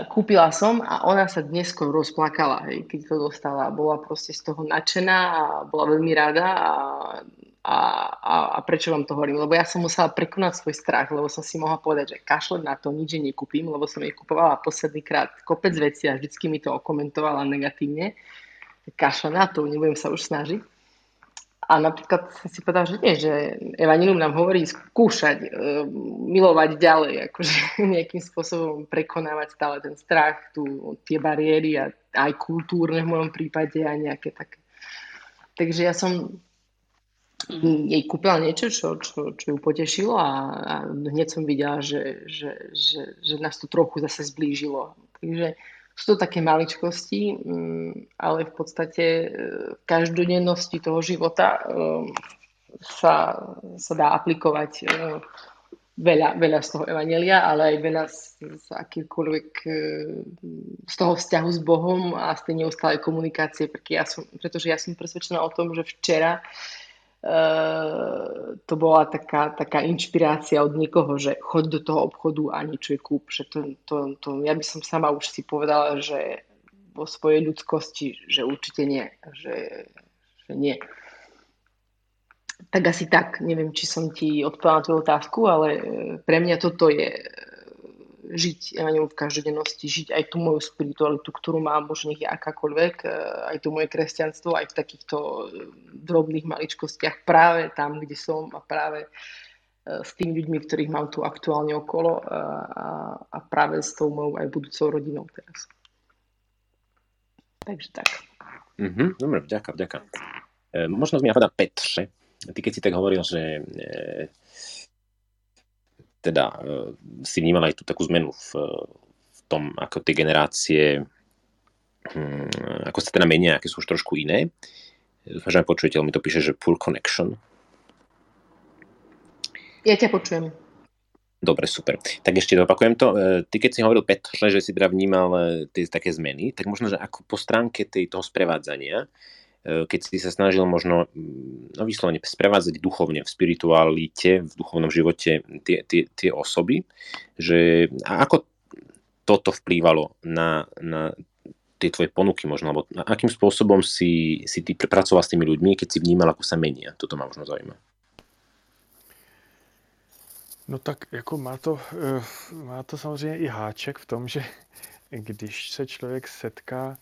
kúpila som a ona sa dnes rozplakala, hej, keď to dostala. Bola proste z toho nadšená a bola veľmi rada a, a, a, a prečo vám to hovorím? Lebo ja som musela prekonať svoj strach, lebo som si mohla povedať, že kašľať na to, nič nekúpim, lebo som jej kupovala posledný krát kopec veci a vždycky mi to okomentovala negatívne. Kašľať na to, nebudem sa už snažiť. A napríklad som si povedal, že nie, že Evanilum nám hovorí skúšať, e, milovať ďalej, akože [laughs] nejakým spôsobom prekonávať stále ten strach, tu, tie bariéry a aj kultúrne v mojom prípade a nejaké také. Takže ja som jej kúpila niečo, čo, čo, čo ju potešilo a, a hneď som videla, že, že, že, že nás to trochu zase zblížilo. Takže sú to také maličkosti, mm, ale v podstate e, v každodennosti toho života e, sa, sa dá aplikovať e, veľa, veľa z toho evanelia, ale aj veľa z, z akýkoľvek z toho vzťahu s Bohom a z tej neustálej komunikácie, pretože ja som, pretože ja som presvedčená o tom, že včera Uh, to bola taká, taká inšpirácia od niekoho, že choď do toho obchodu a niečo je kúp. Že to, to, to, ja by som sama už si povedala, že vo svojej ľudskosti, že určite nie. Že, že nie. Tak asi tak. Neviem, či som ti odpovedala na tvoju otázku, ale pre mňa toto je žiť ňom v každodennosti, žiť aj tú moju spiritualitu, ktorú mám, možno nech je akákoľvek, e, aj to moje kresťanstvo, aj v takýchto e, drobných maličkostiach práve tam, kde som a práve e, s tými ľuďmi, ktorých mám tu aktuálne okolo a, a práve s tou mojou aj budúcou rodinou teraz. Takže tak. Mm-hmm, dobre, vďaka, vďaka. E, možno mi napadá Petře. Ty keď si tak hovoril, že e, teda e, si vnímal aj tú takú zmenu v, v tom, ako tie generácie hm, ako sa teda menia, aké sú už trošku iné. Dúfam, že počujete, mi to píše, že poor connection. Ja ťa počujem. Dobre, super. Tak ešte opakujem to. E, ty keď si hovoril Petr, že si teda vnímal e, tie také zmeny, tak možno, že ako po stránke tej, toho sprevádzania, E, keď si sa snažil možno mm, no, vyslovene sprevádzať duchovne, v spiritualite, v duchovnom živote tie, tie, tie osoby, že a ako toto vplývalo na, na tie tvoje ponuky možno, alebo akým spôsobom si, si ty pracoval s tými ľuďmi, keď si vnímal, ako sa menia. Toto ma možno zaujíma. No tak jako má to, e, má to samozřejmě i háček v tom, že když se člověk setká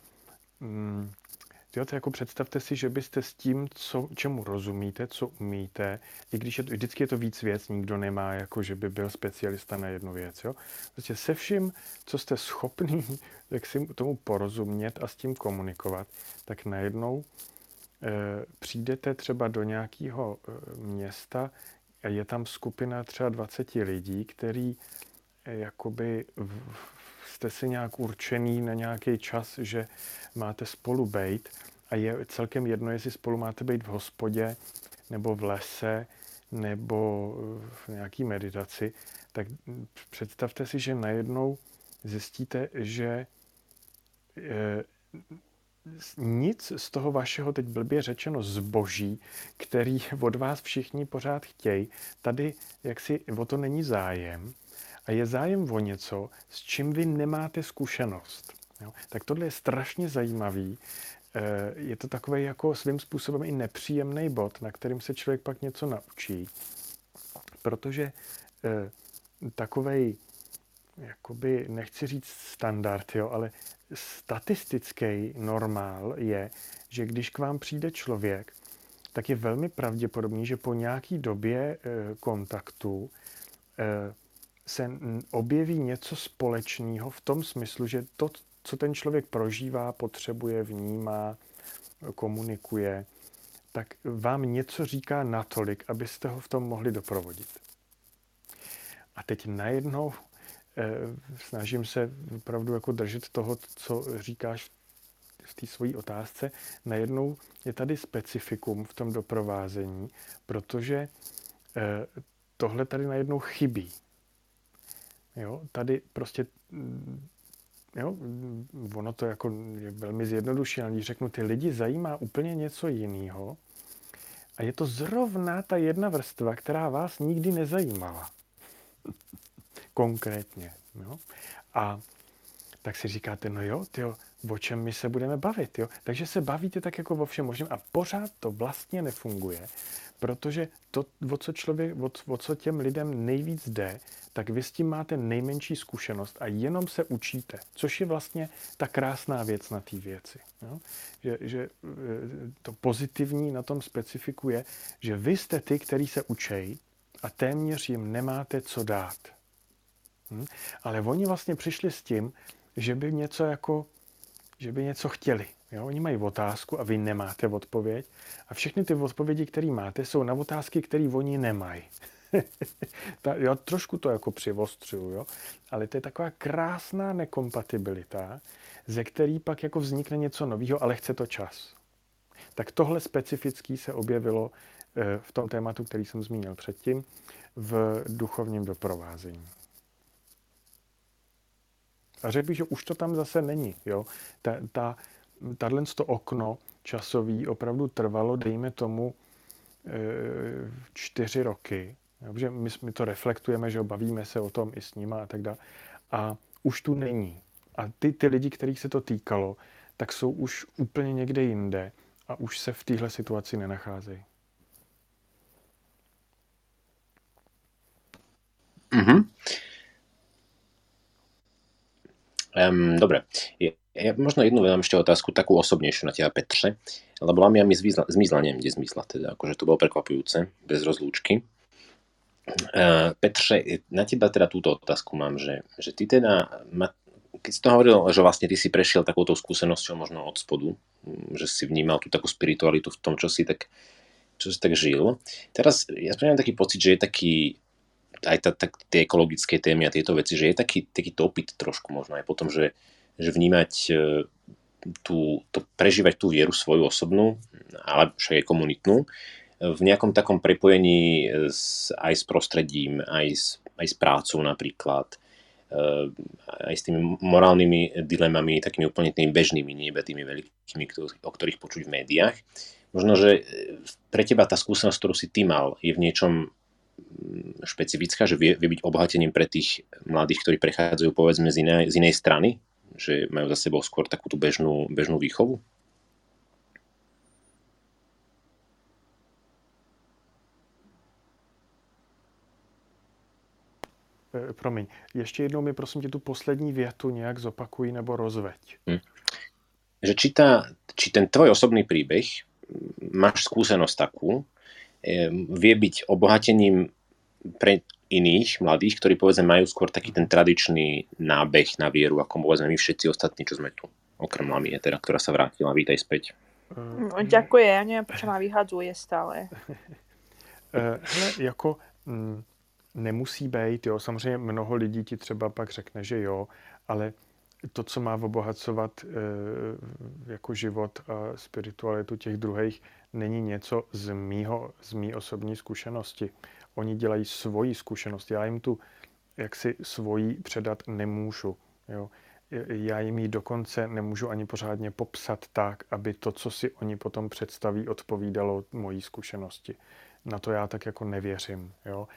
mm, To jako představte si, že byste s tím, co, čemu rozumíte, co umíte, i když je to, vždycky je to víc věc, nikdo nemá, jako že by byl specialista na jednu věc. Jo? Prostě se vším, co jste schopný, [laughs] tak si tomu porozumět a s tím komunikovat, tak najednou e, přijdete třeba do nějakého e, města a je tam skupina třeba 20 lidí, který e, jakoby v, jste si nějak určený na nějaký čas, že máte spolu bejt a je celkem jedno, jestli spolu máte být v hospodě nebo v lese nebo v nějaký meditaci, tak představte si, že najednou zjistíte, že e, nic z toho vašeho, teď blbě řečeno, zboží, který od vás všichni pořád chtějí, tady jaksi o to není zájem a je zájem o něco, s čím vy nemáte zkušenost. Jo? Tak tohle je strašně zajímavý. Eh, je to takový jako svým způsobem i nepříjemný bod, na kterým se člověk pak něco naučí. Protože eh, takovej, jakoby, nechci říct standard, jo, ale statistický normál je, že když k vám přijde člověk, tak je velmi pravděpodobný, že po nějaký době eh, kontaktu se objeví něco společného v tom smyslu, že to, co ten člověk prožívá, potřebuje, vnímá, komunikuje, tak vám něco říká natolik, abyste ho v tom mohli doprovodit. A teď najednou eh, snažím se opravdu jako držet toho, co říkáš v té svojí otázce, najednou je tady specifikum v tom doprovázení, protože eh, tohle tady najednou chybí. Jo, tady prostě mm, jo, ono to jako je velmi zjednodušené, když řeknu, ty lidi zajímá úplně něco jiného a je to zrovna ta jedna vrstva, která vás nikdy nezajímala. [laughs] Konkrétně. Jo? A tak si říkáte, no jo, tyjo, o čem my se budeme bavit. Jo? Takže se bavíte tak jako o všem možném a pořád to vlastně nefunguje, protože to, o co, člověk, o, o co těm lidem nejvíc jde, tak vy s tím máte nejmenší zkušenost a jenom se učíte, což je vlastně ta krásná věc na té věci. Jo? Že, že e, to pozitivní na tom specifiku je, že vy jste ty, který se učej a téměř jim nemáte co dát. Hm? Ale oni vlastně přišli s tím, že by něco jako, že by něco chtěli. Jo? Oni mají otázku a vy nemáte odpověď. A všechny ty odpovědi, které máte, jsou na otázky, které oni nemají. [laughs] Ta, já trošku to jako přivostřuju, jo? ale to je taková krásná nekompatibilita, ze který pak jako vznikne něco nového, ale chce to čas. Tak tohle specifický se objevilo eh, v tom tématu, který jsem zmínil předtím, v duchovním doprovázení. A řekl bych, že už to tam zase není. Jo? Ta, ta, tahle to okno časový opravdu trvalo, dejme tomu, e, čtyři roky. Jo? my, my to reflektujeme, že bavíme se o tom i s nima a tak dále. A už tu není. A ty, ty lidi, kterých se to týkalo, tak jsou už úplně někde jinde a už se v téhle situaci nenacházejí. Mm-hmm. Um, dobre, ja, možno jednu vám ešte otázku, takú osobnejšiu na teba, Petře, lebo Lamia mi zmizla, zmizla, neviem, kde zmizla teda, akože to bolo prekvapujúce, bez rozlúčky. Uh, Petře, na teba teda túto otázku mám, že, že ty teda, keď si to hovoril, že vlastne ty si prešiel takouto skúsenosťou možno od spodu, že si vnímal tú takú spiritualitu v tom, čo si tak, čo si tak žil. Teraz ja mám taký pocit, že je taký aj tá, tak, tie ekologické témy a tieto veci, že je taký, taký topit trošku možno aj potom, že, že vnímať e, tú, to, prežívať tú vieru svoju osobnú, ale však aj komunitnú, v nejakom takom prepojení s, aj s prostredím, aj s, aj s prácou napríklad, e, aj s tými morálnymi dilemami, takými úplne tými bežnými, nie tými veľkými, o ktorých počuť v médiách. Možno, že pre teba tá skúsenosť, ktorú si ty mal, je v niečom špecifická, že vie, vie byť obohatením pre tých mladých, ktorí prechádzajú povedzme z inej, z inej strany, že majú za sebou skôr takú tú bežnú, bežnú výchovu? Promiň, ještě jednou mi prosím tě tu poslední větu nějak zopakuj nebo rozveď. Hm. Že či, tá, či ten tvoj osobný príbeh, máš skúsenosť takú, vie byť obohatením pre iných mladých, ktorí povedzme majú skôr taký ten tradičný nábeh na vieru, ako povedzme my všetci ostatní, čo sme tu. Okrem Lamie, teda, ktorá sa vrátila. Vítaj späť. No, ďakujem, ja neviem, prečo ma vyhadzuje stále. [laughs] Eh, hele, jako mm, nemusí být, jo, samozřejmě mnoho lidí ti třeba pak řekne, že jo, ale to, co má obohacovat e, jako život a spiritualitu těch druhých, není něco z, mýho, z mý osobní zkušenosti. Oni dělají svoji zkušenost. Já jim tu jaksi svoji předat nemůžu. Jo. Já jim ji dokonce nemůžu ani pořádně popsat tak, aby to, co si oni potom představí, odpovídalo mojí zkušenosti. Na to já tak jako nevěřím. Jo.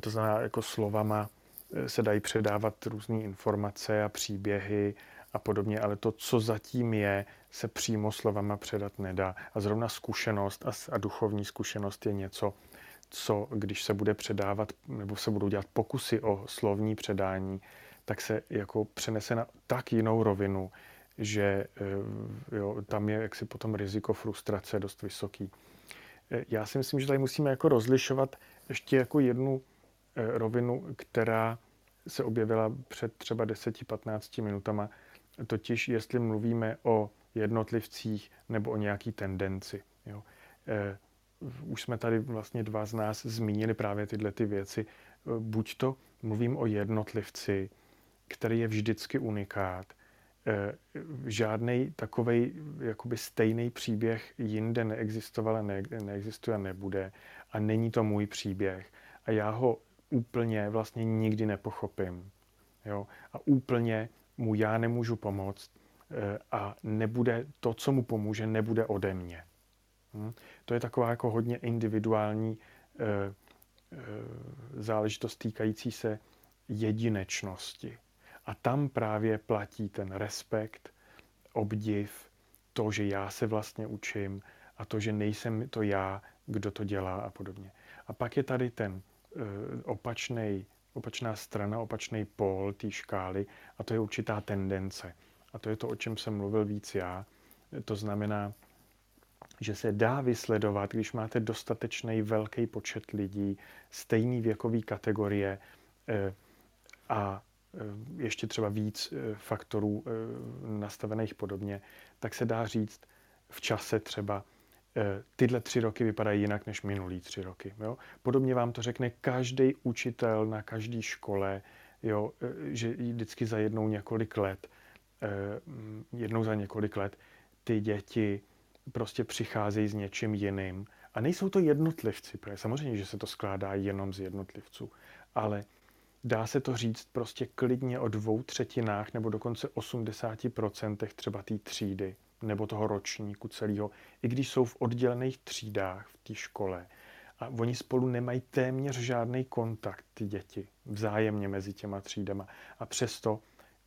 To znamená, jako slovama eh, se dají předávat různé informace a příběhy a podobně, ale to, co zatím je, se přímo slovama předat nedá. A zrovna zkušenost a, a duchovní zkušenost je něco, co když se bude předávat, nebo se budou dělat pokusy o slovní předání, tak se jako přenese na tak jinou rovinu, že eh, jo, tam je jaksi potom riziko frustrace dost vysoký. Eh, já si myslím, že tady musíme jako rozlišovat ještě jako jednu rovinu, která se objevila před třeba 10-15 minutama, totiž jestli mluvíme o jednotlivcích nebo o nějaký tendenci. Jo. E, už jsme tady vlastně dva z nás zmínili právě tyhle ty věci. E, buď to mluvím o jednotlivci, který je vždycky unikát, Eh, žádný takový jakoby stejný příběh jinde neexistoval a ne, neexistuje a nebude. A není to můj příběh. A já ho úplně vlastně nikdy nepochopím. Jo? A úplně mu já nemůžu pomoct eh, a nebude to, co mu pomůže, nebude ode mě. Hm? To je taková jako hodně individuální eh, záležitost týkající se jedinečnosti. A tam právě platí ten respekt, obdiv, to, že já se vlastně učím a to, že nejsem to já, kdo to dělá a podobně. A pak je tady ten uh, opačný, opačná strana, opačný pól té škály a to je určitá tendence. A to je to, o čem jsem mluvil víc já. To znamená, že se dá vysledovat, když máte dostatečný velký počet lidí, stejný věkový kategorie uh, a Eh, ještě třeba víc eh, faktorů eh, nastavených podobně, tak se dá říct v čase třeba, tyhle tři roky vypadají jinak než minulý tři roky. Jo? Podobně vám to řekne každý učitel na každé škole, jo? že vždycky za jednou několik let, jednou za několik let, ty děti prostě přicházejí s něčím jiným. A nejsou to jednotlivci, protože samozřejmě, že se to skládá jenom z jednotlivců, ale Dá se to říct prostě klidně o dvou třetinách nebo dokonce 80% třeba té třídy nebo toho ročníku celého, i když jsou v oddělených třídách v té škole. A oni spolu nemají téměř žádný kontakt, ty děti, vzájemně mezi těma třídama. A přesto,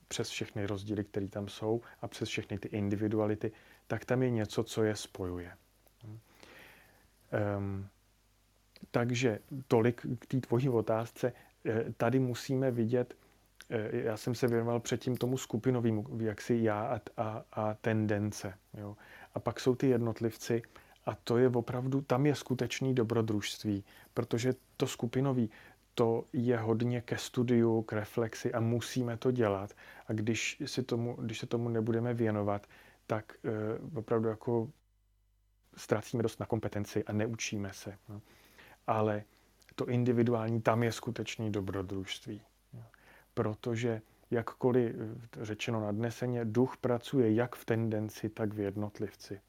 přes všechny rozdíly, které tam jsou a přes všechny ty individuality, tak tam je něco, co je spojuje. Um, takže tolik k té tvojí otázce. Eh, tady musíme vidět, já jsem se věnoval předtím tomu skupinovému, jaksi já a, a, a tendence. Jo. A pak jsou ty jednotlivci a to je opravdu, tam je skutečný dobrodružství, protože to skupinový, to je hodně ke studiu, k reflexi a musíme to dělat. A když, si tomu, když se tomu nebudeme věnovat, tak uh, opravdu jako ztrácíme dost na kompetenci a neučíme se. No. Ale to individuální, tam je skutečný dobrodružství. Protože jakkoliv eh, řečeno nadneseně, duch pracuje jak v tendenci, tak v jednotlivci.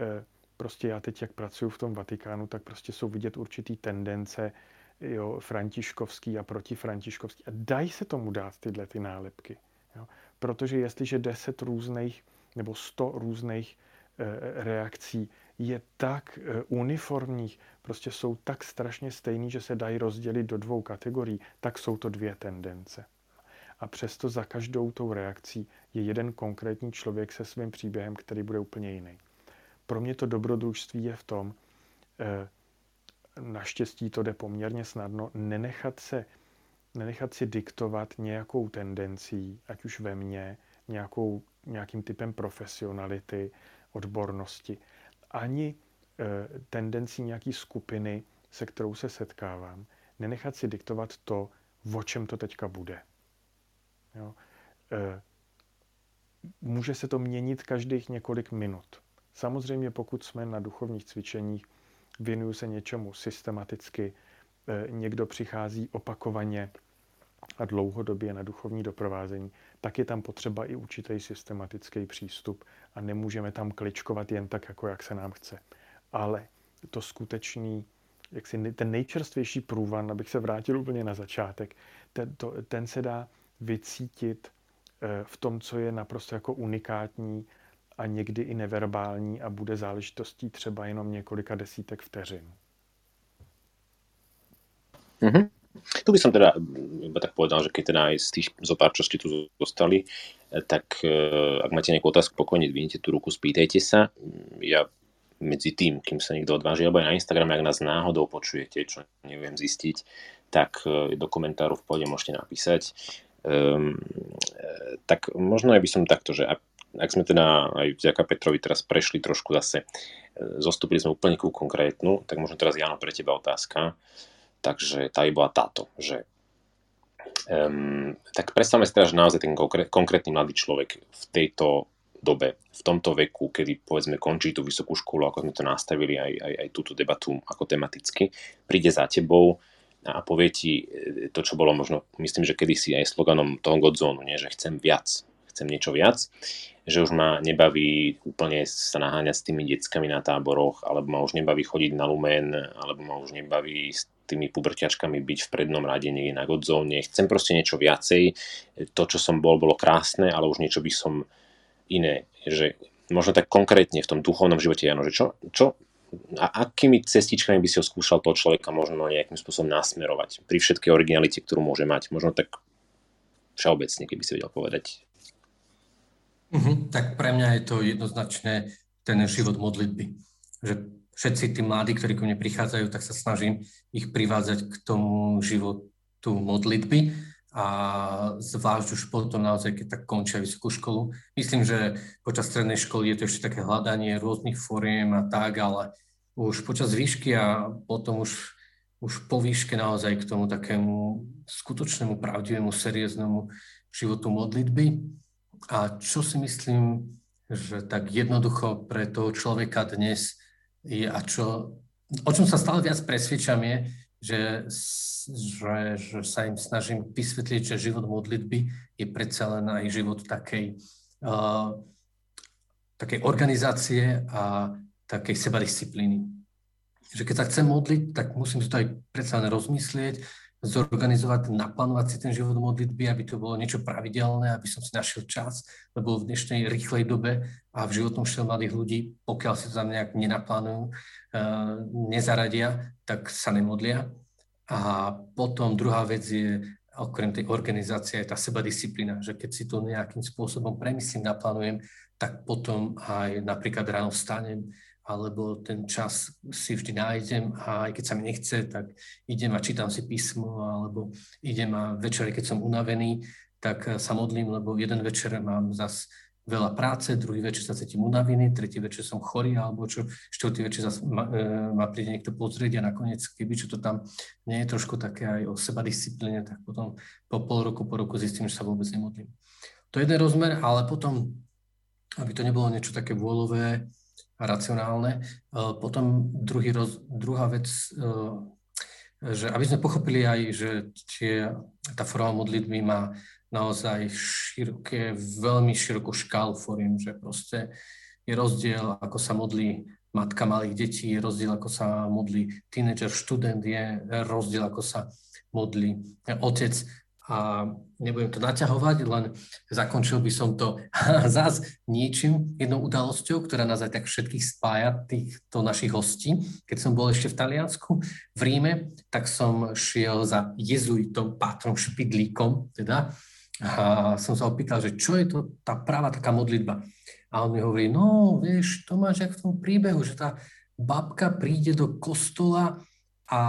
Eh, prostě já teď, jak pracuji v tom Vatikánu, tak prostě jsou vidět určitý tendence jo, františkovský a protifrantiškovský. A dají se tomu dát tyhle ty nálepky. Jo. Protože jestliže deset různých nebo sto různých e, reakcí je tak eh, uniformních, prostě jsou tak strašně stejný, že se dají rozdělit do dvou kategorií, tak jsou to dvě tendence. A přesto za každou tou reakcí je jeden konkrétní člověk se svým příběhem, který bude úplně jiný. Pro mě to dobrodružství je v tom, eh, naštěstí to jde poměrně snadno, nenechat, se, nenechat si diktovat nějakou tendencí, ať už ve mně, nějakou, nějakým typem profesionality, odbornosti, ani e, tendencí nějaký skupiny, se kterou se setkávám, nenechat si diktovat to, o čem to teďka bude. Jo? E, může se to měnit každých několik minut. Samozřejmě, pokud jsme na duchovních cvičeních, věnuju se něčemu systematicky, e, někdo přichází opakovaně a dlouhodobě na duchovní doprovázení, tak je tam potřeba i určitý systematický přístup a nemůžeme tam kličkovat jen tak, jako jak se nám chce. Ale to skutečný, jak si ten nejčerstvější průvan, abych se vrátil úplně na začátek, ten, to, ten se dá vycítit eh, v tom, co je naprosto jako unikátní a někdy i neverbální a bude záležitostí třeba jenom několika desítek vteřin. Mm-hmm. Tu by som teda iba tak povedal, že keď teda aj z tých zo pár, čo ste tu zostali, eh, tak eh, ak máte nejakú otázku, pokojne dvinite tú ruku, spýtajte sa. Ja medzi tým, kým sa niekto odváži, alebo aj na Instagrame, ak nás náhodou počujete, čo neviem zistiť, tak eh, do komentáru v pohode môžete napísať. Um, tak možno aj by som takto, že ak, ak sme teda aj vďaka Petrovi teraz prešli trošku zase, zostúpili sme úplne ku konkrétnu, tak možno teraz Jano pre teba otázka. Takže tá by bola táto, že um, tak predstavme si teda, že naozaj ten konkrétny mladý človek v tejto dobe, v tomto veku, kedy povedzme končí tú vysokú školu, ako sme to nastavili aj, aj, aj túto debatu ako tematicky, príde za tebou a povie ti e, to, čo bolo možno, myslím, že kedysi aj sloganom toho Godzone, nie, že chcem viac, chcem niečo viac, že už ma nebaví úplne sa naháňať s tými deckami na táboroch, alebo ma už nebaví chodiť na lumen, alebo ma už nebaví tými puberťačkami byť v prednom rade niekde na godzóne. Chcem proste niečo viacej. To, čo som bol, bolo krásne, ale už niečo by som iné. Že možno tak konkrétne v tom duchovnom živote, Jano, že čo, čo a akými cestičkami by si ho skúšal toho človeka možno nejakým spôsobom nasmerovať pri všetkej originalite, ktorú môže mať. Možno tak všeobecne, keby si vedel povedať. Uh-huh. Tak pre mňa je to jednoznačne ten život modlitby. Že všetci tí mladí, ktorí ku mne prichádzajú, tak sa snažím ich privádzať k tomu životu modlitby a zvlášť už potom naozaj, keď tak končia vysokú školu. Myslím, že počas strednej školy je to ešte také hľadanie rôznych fóriem a tak, ale už počas výšky a potom už, už po výške naozaj k tomu takému skutočnému, pravdivému, serióznemu životu modlitby. A čo si myslím, že tak jednoducho pre toho človeka dnes a čo, o čom sa stále viac presvedčam je, že že, že sa im snažím vysvetliť, že život modlitby je predsa len aj život takej, uh, takej organizácie a takej sebadisciplíny. Že keď sa chcem modliť, tak musím si to aj predsa len rozmyslieť, zorganizovať, naplánovať si ten život modlitby, aby to bolo niečo pravidelné, aby som si našiel čas, lebo v dnešnej rýchlej dobe a v životnom štýle mladých ľudí, pokiaľ si to tam nejak nenaplánujú, uh, nezaradia, tak sa nemodlia. A potom druhá vec je, okrem tej organizácie, je tá sebadisciplína, že keď si to nejakým spôsobom premyslím, naplánujem, tak potom aj napríklad ráno vstanem, alebo ten čas si vždy nájdem a aj keď sa mi nechce, tak idem a čítam si písmo, alebo idem a večer, keď som unavený, tak sa modlím, lebo jeden večer mám zase veľa práce, druhý večer sa cítim unavený, tretí večer som chorý, alebo čo, štvrtý večer zase ma, e, ma príde niekto pozrieť a nakoniec, keby čo to tam nie je trošku také aj o seba disciplíne, tak potom po pol roku, po roku zistím, že sa vôbec nemodlím. To je jeden rozmer, ale potom, aby to nebolo niečo také vôľové a racionálne, e, potom druhý roz, druhá vec, e, že aby sme pochopili aj, že tie, tá forma modlitby má naozaj široké, veľmi širokú škálu foriem, že proste je rozdiel, ako sa modlí matka malých detí, je rozdiel, ako sa modlí tínedžer, študent, je rozdiel, ako sa modlí otec. A nebudem to naťahovať, len zakončil by som to [laughs] zás niečím, jednou udalosťou, ktorá nás aj tak všetkých spája, týchto našich hostí. Keď som bol ešte v Taliansku, v Ríme, tak som šiel za jezuitom, pátrom Špidlíkom, teda, a som sa opýtal, že čo je to tá práva taká modlitba. A on mi hovorí, no vieš, to máš jak v tom príbehu, že tá babka príde do kostola a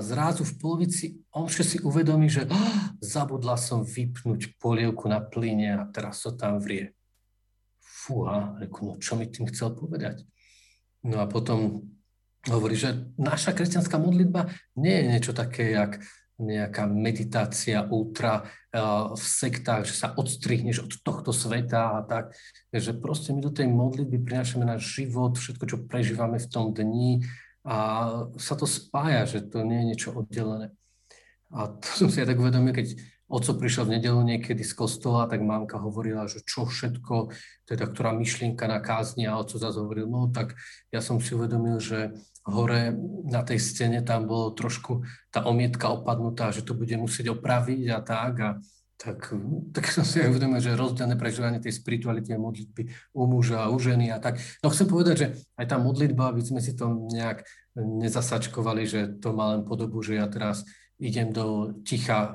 zrazu v polovici omše si uvedomí, že oh, zabudla som vypnúť polievku na plyne a teraz to tam vrie. Fúha, reku, no čo mi tým chcel povedať? No a potom hovorí, že naša kresťanská modlitba nie je niečo také, jak nejaká meditácia ultra uh, v sektách, že sa odstrihneš od tohto sveta a tak, že proste my do tej modlitby prinášame náš život, všetko, čo prežívame v tom dni a sa to spája, že to nie je niečo oddelené. A to som si aj tak uvedomil, keď oco prišiel v nedelu niekedy z kostola, tak mamka hovorila, že čo všetko, teda ktorá myšlienka na kázni a oco zase hovoril, no tak ja som si uvedomil, že hore na tej scéne tam bolo trošku tá omietka opadnutá, že to bude musieť opraviť a tak. A tak, tak som si aj uvedomil, že rozdielne prežívanie tej spirituality a modlitby u muža a u ženy a tak. No chcem povedať, že aj tá modlitba, aby sme si to nejak nezasačkovali, že to má len podobu, že ja teraz idem do ticha uh,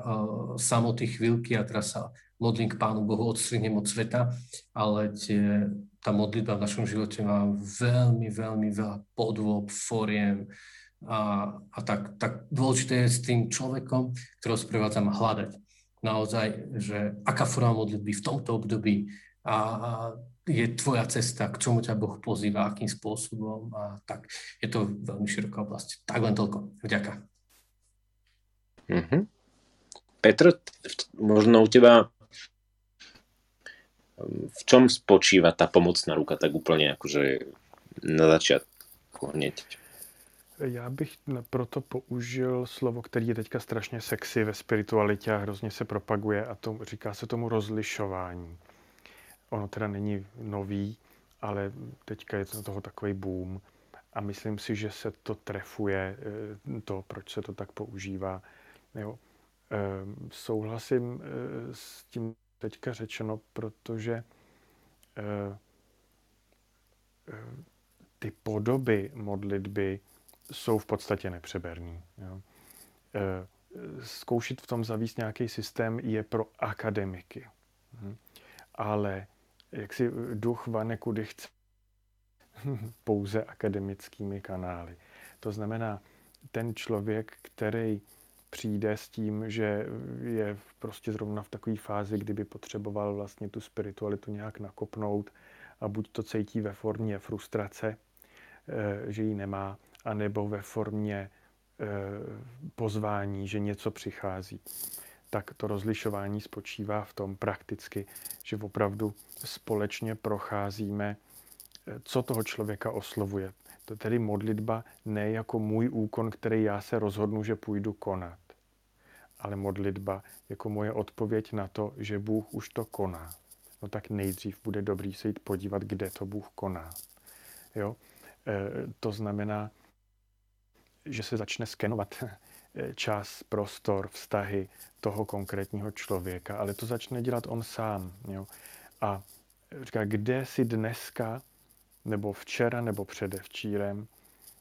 samoty chvíľky a teraz sa modlím k Pánu Bohu, odstrihnem od sveta, ale tie tá modlitba v našom živote má veľmi, veľmi veľa podôb, foriem a, a tak, tak dôležité je s tým človekom, ktorého sprevádzam, hľadať naozaj, že aká forma modlitby v tomto období a, a je tvoja cesta, k čomu ťa Boh pozýva, akým spôsobom a tak. Je to veľmi široká oblasť. Tak len toľko. Vďaka. Mm-hmm. Petr, možno u teba v čom spočíva tá pomocná ruka tak úplne akože na začiatku hneď? Já bych proto použil slovo, který je teďka strašně sexy ve spiritualitě a hrozně se propaguje a to, říká se tomu rozlišování. ono teda není nový, ale teďka je to toho takový boom. A myslím si, že se to trefuje, eh, to, proč se to tak používá. Jo. Ehm, souhlasím eh, s tím teďka řečeno, protože eh, ty podoby modlitby jsou v podstatě nepřeberný. Jo. Zkoušet v tom zavíst nějaký systém je pro akademiky. Hm. Ale jak si duch vane kudy chce [laughs] pouze akademickými kanály. To znamená, ten člověk, který přijde s tím, že je prostě zrovna v takové fázi, kdyby potřeboval vlastně tu spiritualitu nějak nakopnout a buď to cítí ve formě frustrace, eh, že ji nemá, anebo ve formě eh, pozvání, že něco přichází. Tak to rozlišování spočívá v tom prakticky, že opravdu společně procházíme co toho člověka oslovuje. To tedy modlitba ne jako můj úkon, který já se rozhodnu, že půjdu konat, ale modlitba jako moje odpověď na to, že Bůh už to koná. No tak nejdřív bude dobrý se jít podívat, kde to Bůh koná. Jo? E, to znamená, že se začne skenovat [laughs] čas, prostor, vztahy toho konkrétního člověka, ale to začne dělat on sám. Jo? A říká, kde si dneska nebo včera nebo předevčírem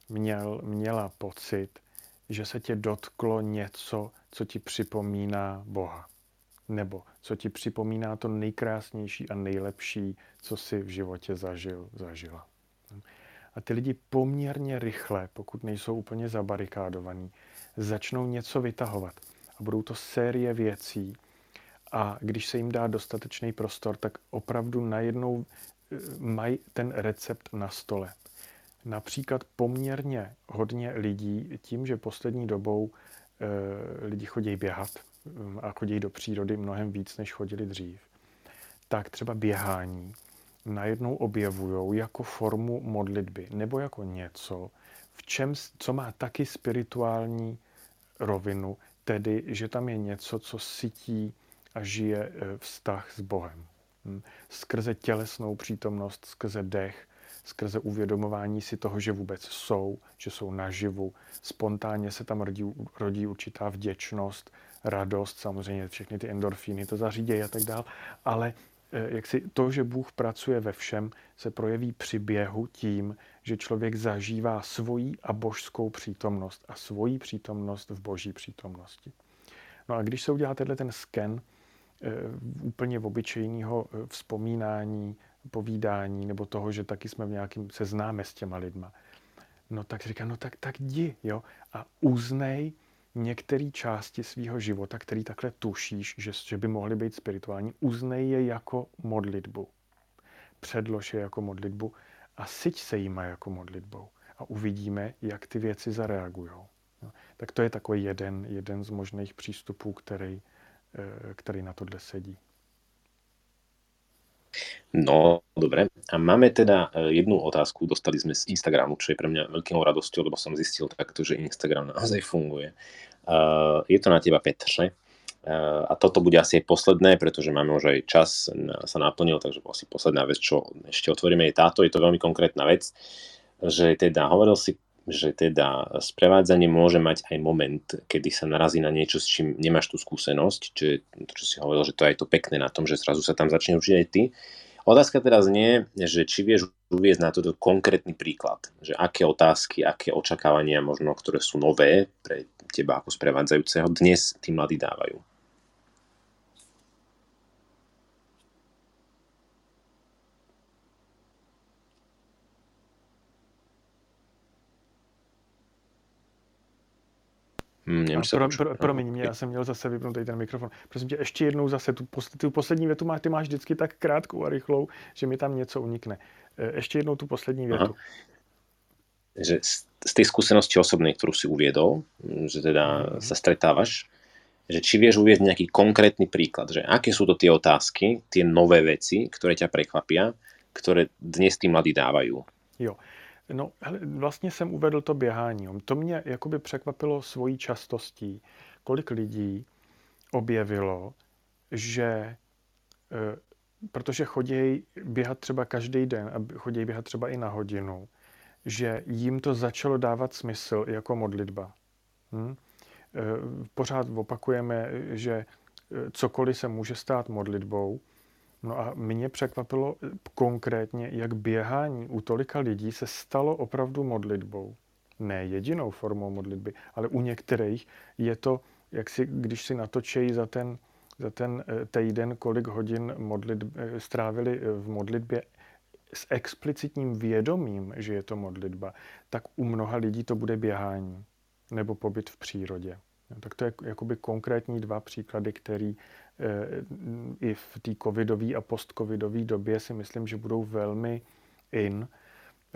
měl, měla pocit, že se tě dotklo něco, co ti připomíná Boha. Nebo co ti připomíná to nejkrásnější a nejlepší, co si v životě zažil, zažila. A ty lidi poměrně rychle, pokud nejsou úplně zabarikádovaní, začnou něco vytahovat. A budou to série věcí. A když se jim dá dostatečný prostor, tak opravdu najednou mají ten recept na stole. Například poměrně hodně lidí tím, že poslední dobou e, lidi chodí běhat mm, a chodí do přírody mnohem víc, než chodili dřív, tak třeba běhání najednou objevují jako formu modlitby nebo jako něco, v čem, co má taky spirituální rovinu, tedy, že tam je něco, co sytí a žije e, vztah s Bohem. Hm. Skrze tělesnou přítomnost, skrze dech, skrze uvědomování si toho, že vůbec jsou, že jsou naživu. Spontánně se tam rodí, rodí určitá vděčnost, radost, samozřejmě všechny ty endorfíny to zařídějí a tak dále. Ale jak si to, že Bůh pracuje ve všem, se projeví při běhu tím, že člověk zažívá svoji a božskou přítomnost a svoji přítomnost v boží přítomnosti. No a když se udělá tenhle ten sken, Eh, úplně v obyčejného eh, vzpomínání, povídání nebo toho, že taky jsme v nějakým, se s těma lidma. No tak říká, no tak, tak jdi, jo, a uznej některé části svého života, který takhle tušíš, že, že by mohly být spirituální, uznej je jako modlitbu. Předlož je jako modlitbu a syť se jima jako modlitbou. A uvidíme, jak ty věci zareagují. No, tak to je takový jeden, jeden z možných přístupů, který, E, ktorý na tohle sedí. No, dobre. A máme teda e, jednu otázku, dostali sme z Instagramu, čo je pre mňa veľkou radosťou, lebo som zistil takto, že Instagram naozaj funguje. Je to na teba, Petře. A toto bude asi aj posledné, pretože máme už aj čas sa naplnil, takže asi posledná vec, čo ešte otvoríme, je táto. Je to veľmi konkrétna vec, že teda hovoril si že teda sprevádzanie môže mať aj moment, kedy sa narazí na niečo, s čím nemáš tú skúsenosť, čiže to, čo si hovoril, že to je to pekné na tom, že zrazu sa tam začne učiť aj ty. Otázka teraz nie, že či vieš uviezť na toto konkrétny príklad, že aké otázky, aké očakávania možno, ktoré sú nové pre teba ako sprevádzajúceho, dnes tí mladí dávajú. Hmm, pro, pro, promiň já jsem měl zase vypnout ten mikrofon. Prosím tě, ještě jednou zase, tu, tu poslední větu máš, ty máš vždycky tak krátkou a rychlou, že mi tam něco unikne. E, ještě jednou tu poslední větu. Aha. Že z tej skúsenosti osobnej, ktorú si uviedol, že teda mm. sa stretávaš, že či vieš uvieť nejaký konkrétny príklad, že aké sú to tie otázky, tie nové veci, ktoré ťa prekvapia, ktoré dnes tí mladí dávajú. Jo. No, hele, vlastně jsem uvedl to běhání. To mě jakoby překvapilo svojí častostí, kolik lidí objevilo, že e, protože chodí běhat třeba každý den a chodí běhat třeba i na hodinu, že jim to začalo dávat smysl jako modlitba. Hm? Eh, pořád opakujeme, že eh, cokoliv se může stát modlitbou. No a mě překvapilo eh, konkrétně, jak běhání u tolika lidí se stalo opravdu modlitbou. Ne jedinou formou modlitby, ale u některých je to, jak si, když si natočejí za ten, za ten týden, kolik hodin modlitb, strávili v modlitbě s explicitním vědomím, že je to modlitba, tak u mnoha lidí to bude běhání nebo pobyt v přírodě. Tak to je jakoby konkrétní dva příklady, které eh, i v té covidové a post-covidové době si myslím, že budou velmi in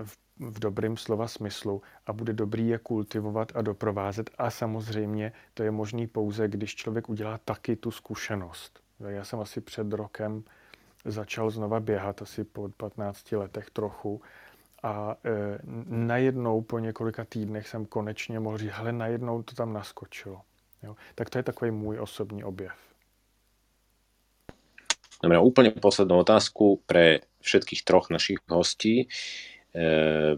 v, v dobrým slova smyslu a bude dobrý je kultivovat a doprovázet. A samozřejmě to je možný pouze, když člověk udělá taky tu zkušenost. Já jsem asi před rokem začal znova běhat, asi po 15 letech trochu a e, najednou po několika týdnech jsem konečně mohl říct, hele, najednou to tam naskočilo. Jo? Tak to je takový můj osobní objev. Dobre, úplne poslednú otázku pre všetkých troch našich hostí. E,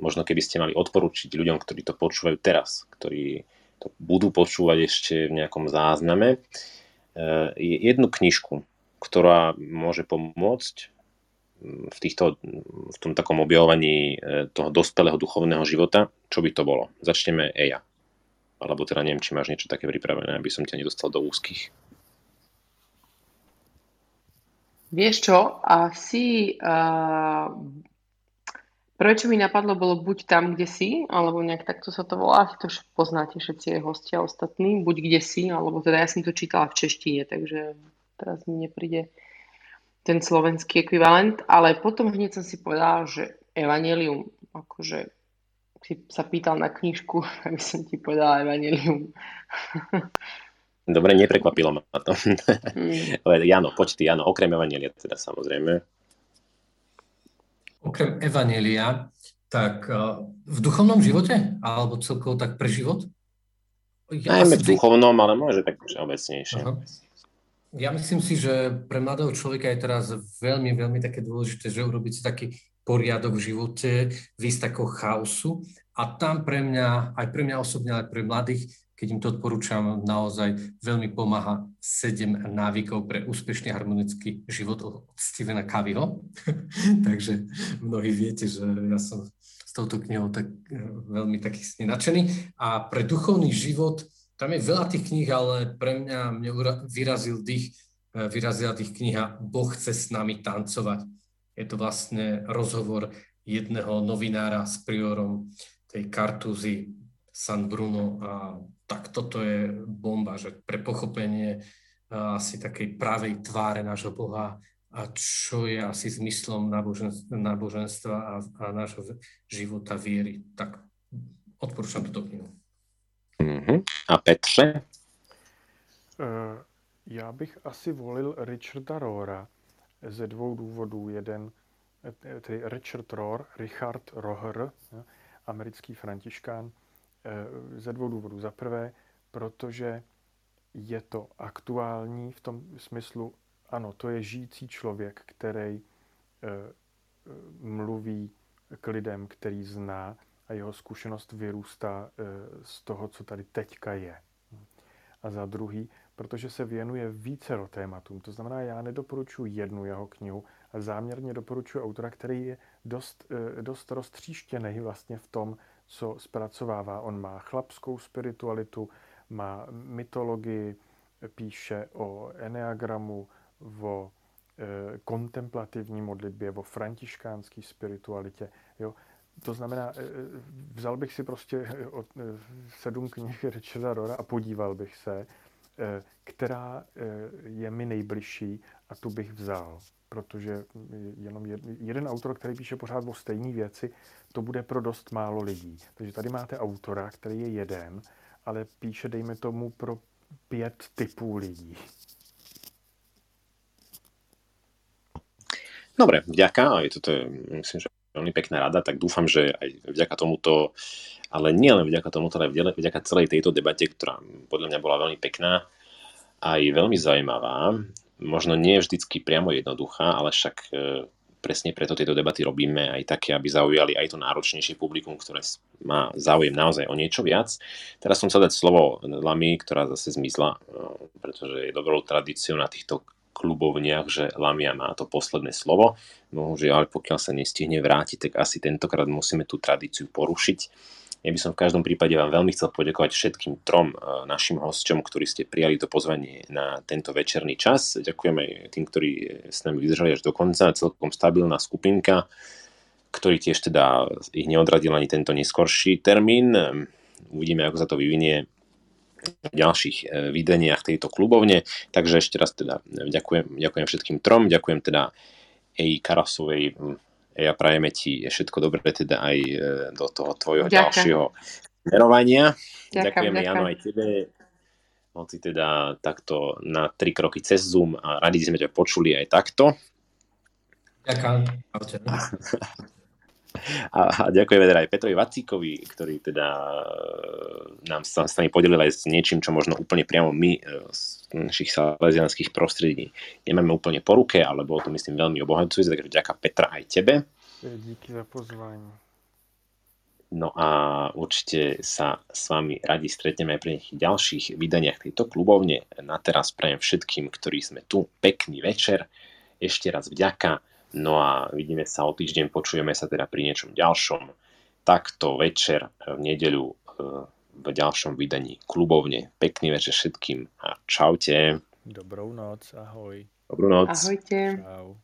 možno keby ste mali odporučiť ľuďom, ktorí to počúvajú teraz, ktorí to budú počúvať ešte v nejakom zázname, e, jednu knižku, ktorá môže pomôcť v, týchto, v tom takom objavovaní e, toho dospelého duchovného života, čo by to bolo? Začneme Eja. Alebo teda neviem, či máš niečo také pripravené, aby som ťa nedostal do úzkých. Vieš čo, asi uh, prvé, čo mi napadlo, bolo buď tam, kde si, alebo nejak takto sa to volá, to už poznáte všetci hostia ostatní, buď kde si, alebo teda ja som to čítala v češtine, takže teraz mi nepríde ten slovenský ekvivalent, ale potom hneď som si povedala, že Evangelium, akože si sa pýtal na knižku, [laughs] aby som ti povedala Evangelium. Dobre, neprekvapilo ma to. Mm. Ale Jano, poď ty, Jano, okrem Evangelia teda samozrejme. Okrem Evangelia, tak uh, v duchovnom živote? Alebo celkovo tak pre život? Ja Najmä v duchovnom, ale môže tak obecnejšie. Uh-huh. Ja myslím si, že pre mladého človeka je teraz veľmi, veľmi také dôležité, že urobiť si taký poriadok v živote, výsť takého chaosu a tam pre mňa, aj pre mňa osobne, ale pre mladých, keď im to odporúčam, naozaj veľmi pomáha 7 návykov pre úspešný harmonický život od Stevena Coveyho. [laughs] Takže mnohí viete, že ja som s touto knihou tak eh, veľmi taký nadšený. A pre duchovný život tam je veľa tých kníh, ale pre mňa mňa vyrazil dých, e, vyrazila tých kniha Boh chce s nami tancovať. Je to vlastne rozhovor jedného novinára s priorom tej kartúzy San Bruno a tak toto je bomba, že pre pochopenie e, asi takej pravej tváre nášho Boha a čo je asi zmyslom náboženstva a, a nášho života viery. Tak odporúčam túto knihu. Uh-huh. A Petře? Uh, já bych asi volil Richarda Rohra ze dvou důvodů. Jeden, eh, tedy Richard Rohr, Richard Rohr, americký františkán, eh, ze dvou důvodů. Za prvé, protože je to aktuální v tom smyslu, ano, to je žijící člověk, který mluví k lidem, který zná, a jeho zkušenost vyrůstá eh, z toho, co tady teďka je. A za druhý, protože se věnuje více tématům. To znamená, já nedoporučuji jednu jeho knihu, a záměrně doporučuji autora, který je dost, eh, dost roztříštěný vlastně v tom, co zpracovává. On má chlapskou spiritualitu, má mytologii, píše o eneagramu, o e, kontemplativní modlitbě, o františkánské spiritualitě. Jo? To znamená, e, e, vzal bych si prostě e, sedm knih Richarda Rora a podíval bych se, která je mi nejbližší a tu bych vzal. Protože jenom jeden autor, který píše pořád o stejné věci, to bude pro dost málo lidí. Takže tady máte autora, který je jeden, ale píše, dejme tomu, pro pět typů lidí. Dobre, vďaka. Je to, myslím, že veľmi pekná rada, tak dúfam, že aj vďaka tomuto, ale nie len vďaka tomuto, ale vďaka celej tejto debate, ktorá podľa mňa bola veľmi pekná, aj veľmi zaujímavá, možno nie vždycky priamo jednoduchá, ale však e, presne preto tieto debaty robíme aj také, aby zaujali aj to náročnejšie publikum, ktoré má záujem naozaj o niečo viac. Teraz som chcel dať slovo Lami, ktorá zase zmizla, e, pretože je dobrou tradíciou na týchto klubovniach, že Lamia má to posledné slovo. ale pokiaľ sa nestihne vrátiť, tak asi tentokrát musíme tú tradíciu porušiť. Ja by som v každom prípade vám veľmi chcel poďakovať všetkým trom e, našim hosťom, ktorí ste prijali to pozvanie na tento večerný čas. Ďakujem tým, ktorí s nami vydržali až do konca. Celkom stabilná skupinka, ktorý tiež teda ich neodradil ani tento neskorší termín. Uvidíme, ako sa to vyvinie ďalších e, videniach tejto klubovne. Takže ešte raz teda ďakujem, ďakujem všetkým trom, ďakujem teda Ej Karasovej, ja prajeme ti všetko dobré teda aj e, do toho tvojho ďakujem. ďalšieho smerovania. Ďakujem, Ďakujeme ďakujem. Jano aj tebe. Hoci teda takto na tri kroky cez Zoom a radi sme ťa počuli aj takto. Ďakujem. [laughs] A, a ďakujeme teda aj Petrovi Vacíkovi, ktorý teda e, nám sa s nami podelil aj s niečím, čo možno úplne priamo my e, z našich salesianských prostredí nemáme úplne po ruke, ale bolo to myslím veľmi obohacujúce, takže ďaká Petra aj tebe. Díky za pozvání. No a určite sa s vami radi stretneme aj pri nejakých ďalších vydaniach tejto klubovne. Na teraz prajem všetkým, ktorí sme tu, pekný večer. Ešte raz vďaka No a vidíme sa o týždeň, počujeme sa teda pri niečom ďalšom. Takto večer v nedeľu e, v ďalšom vydaní klubovne. Pekný večer všetkým a čaute. Dobrou noc, ahoj. Dobrú noc. Ahojte. Čau.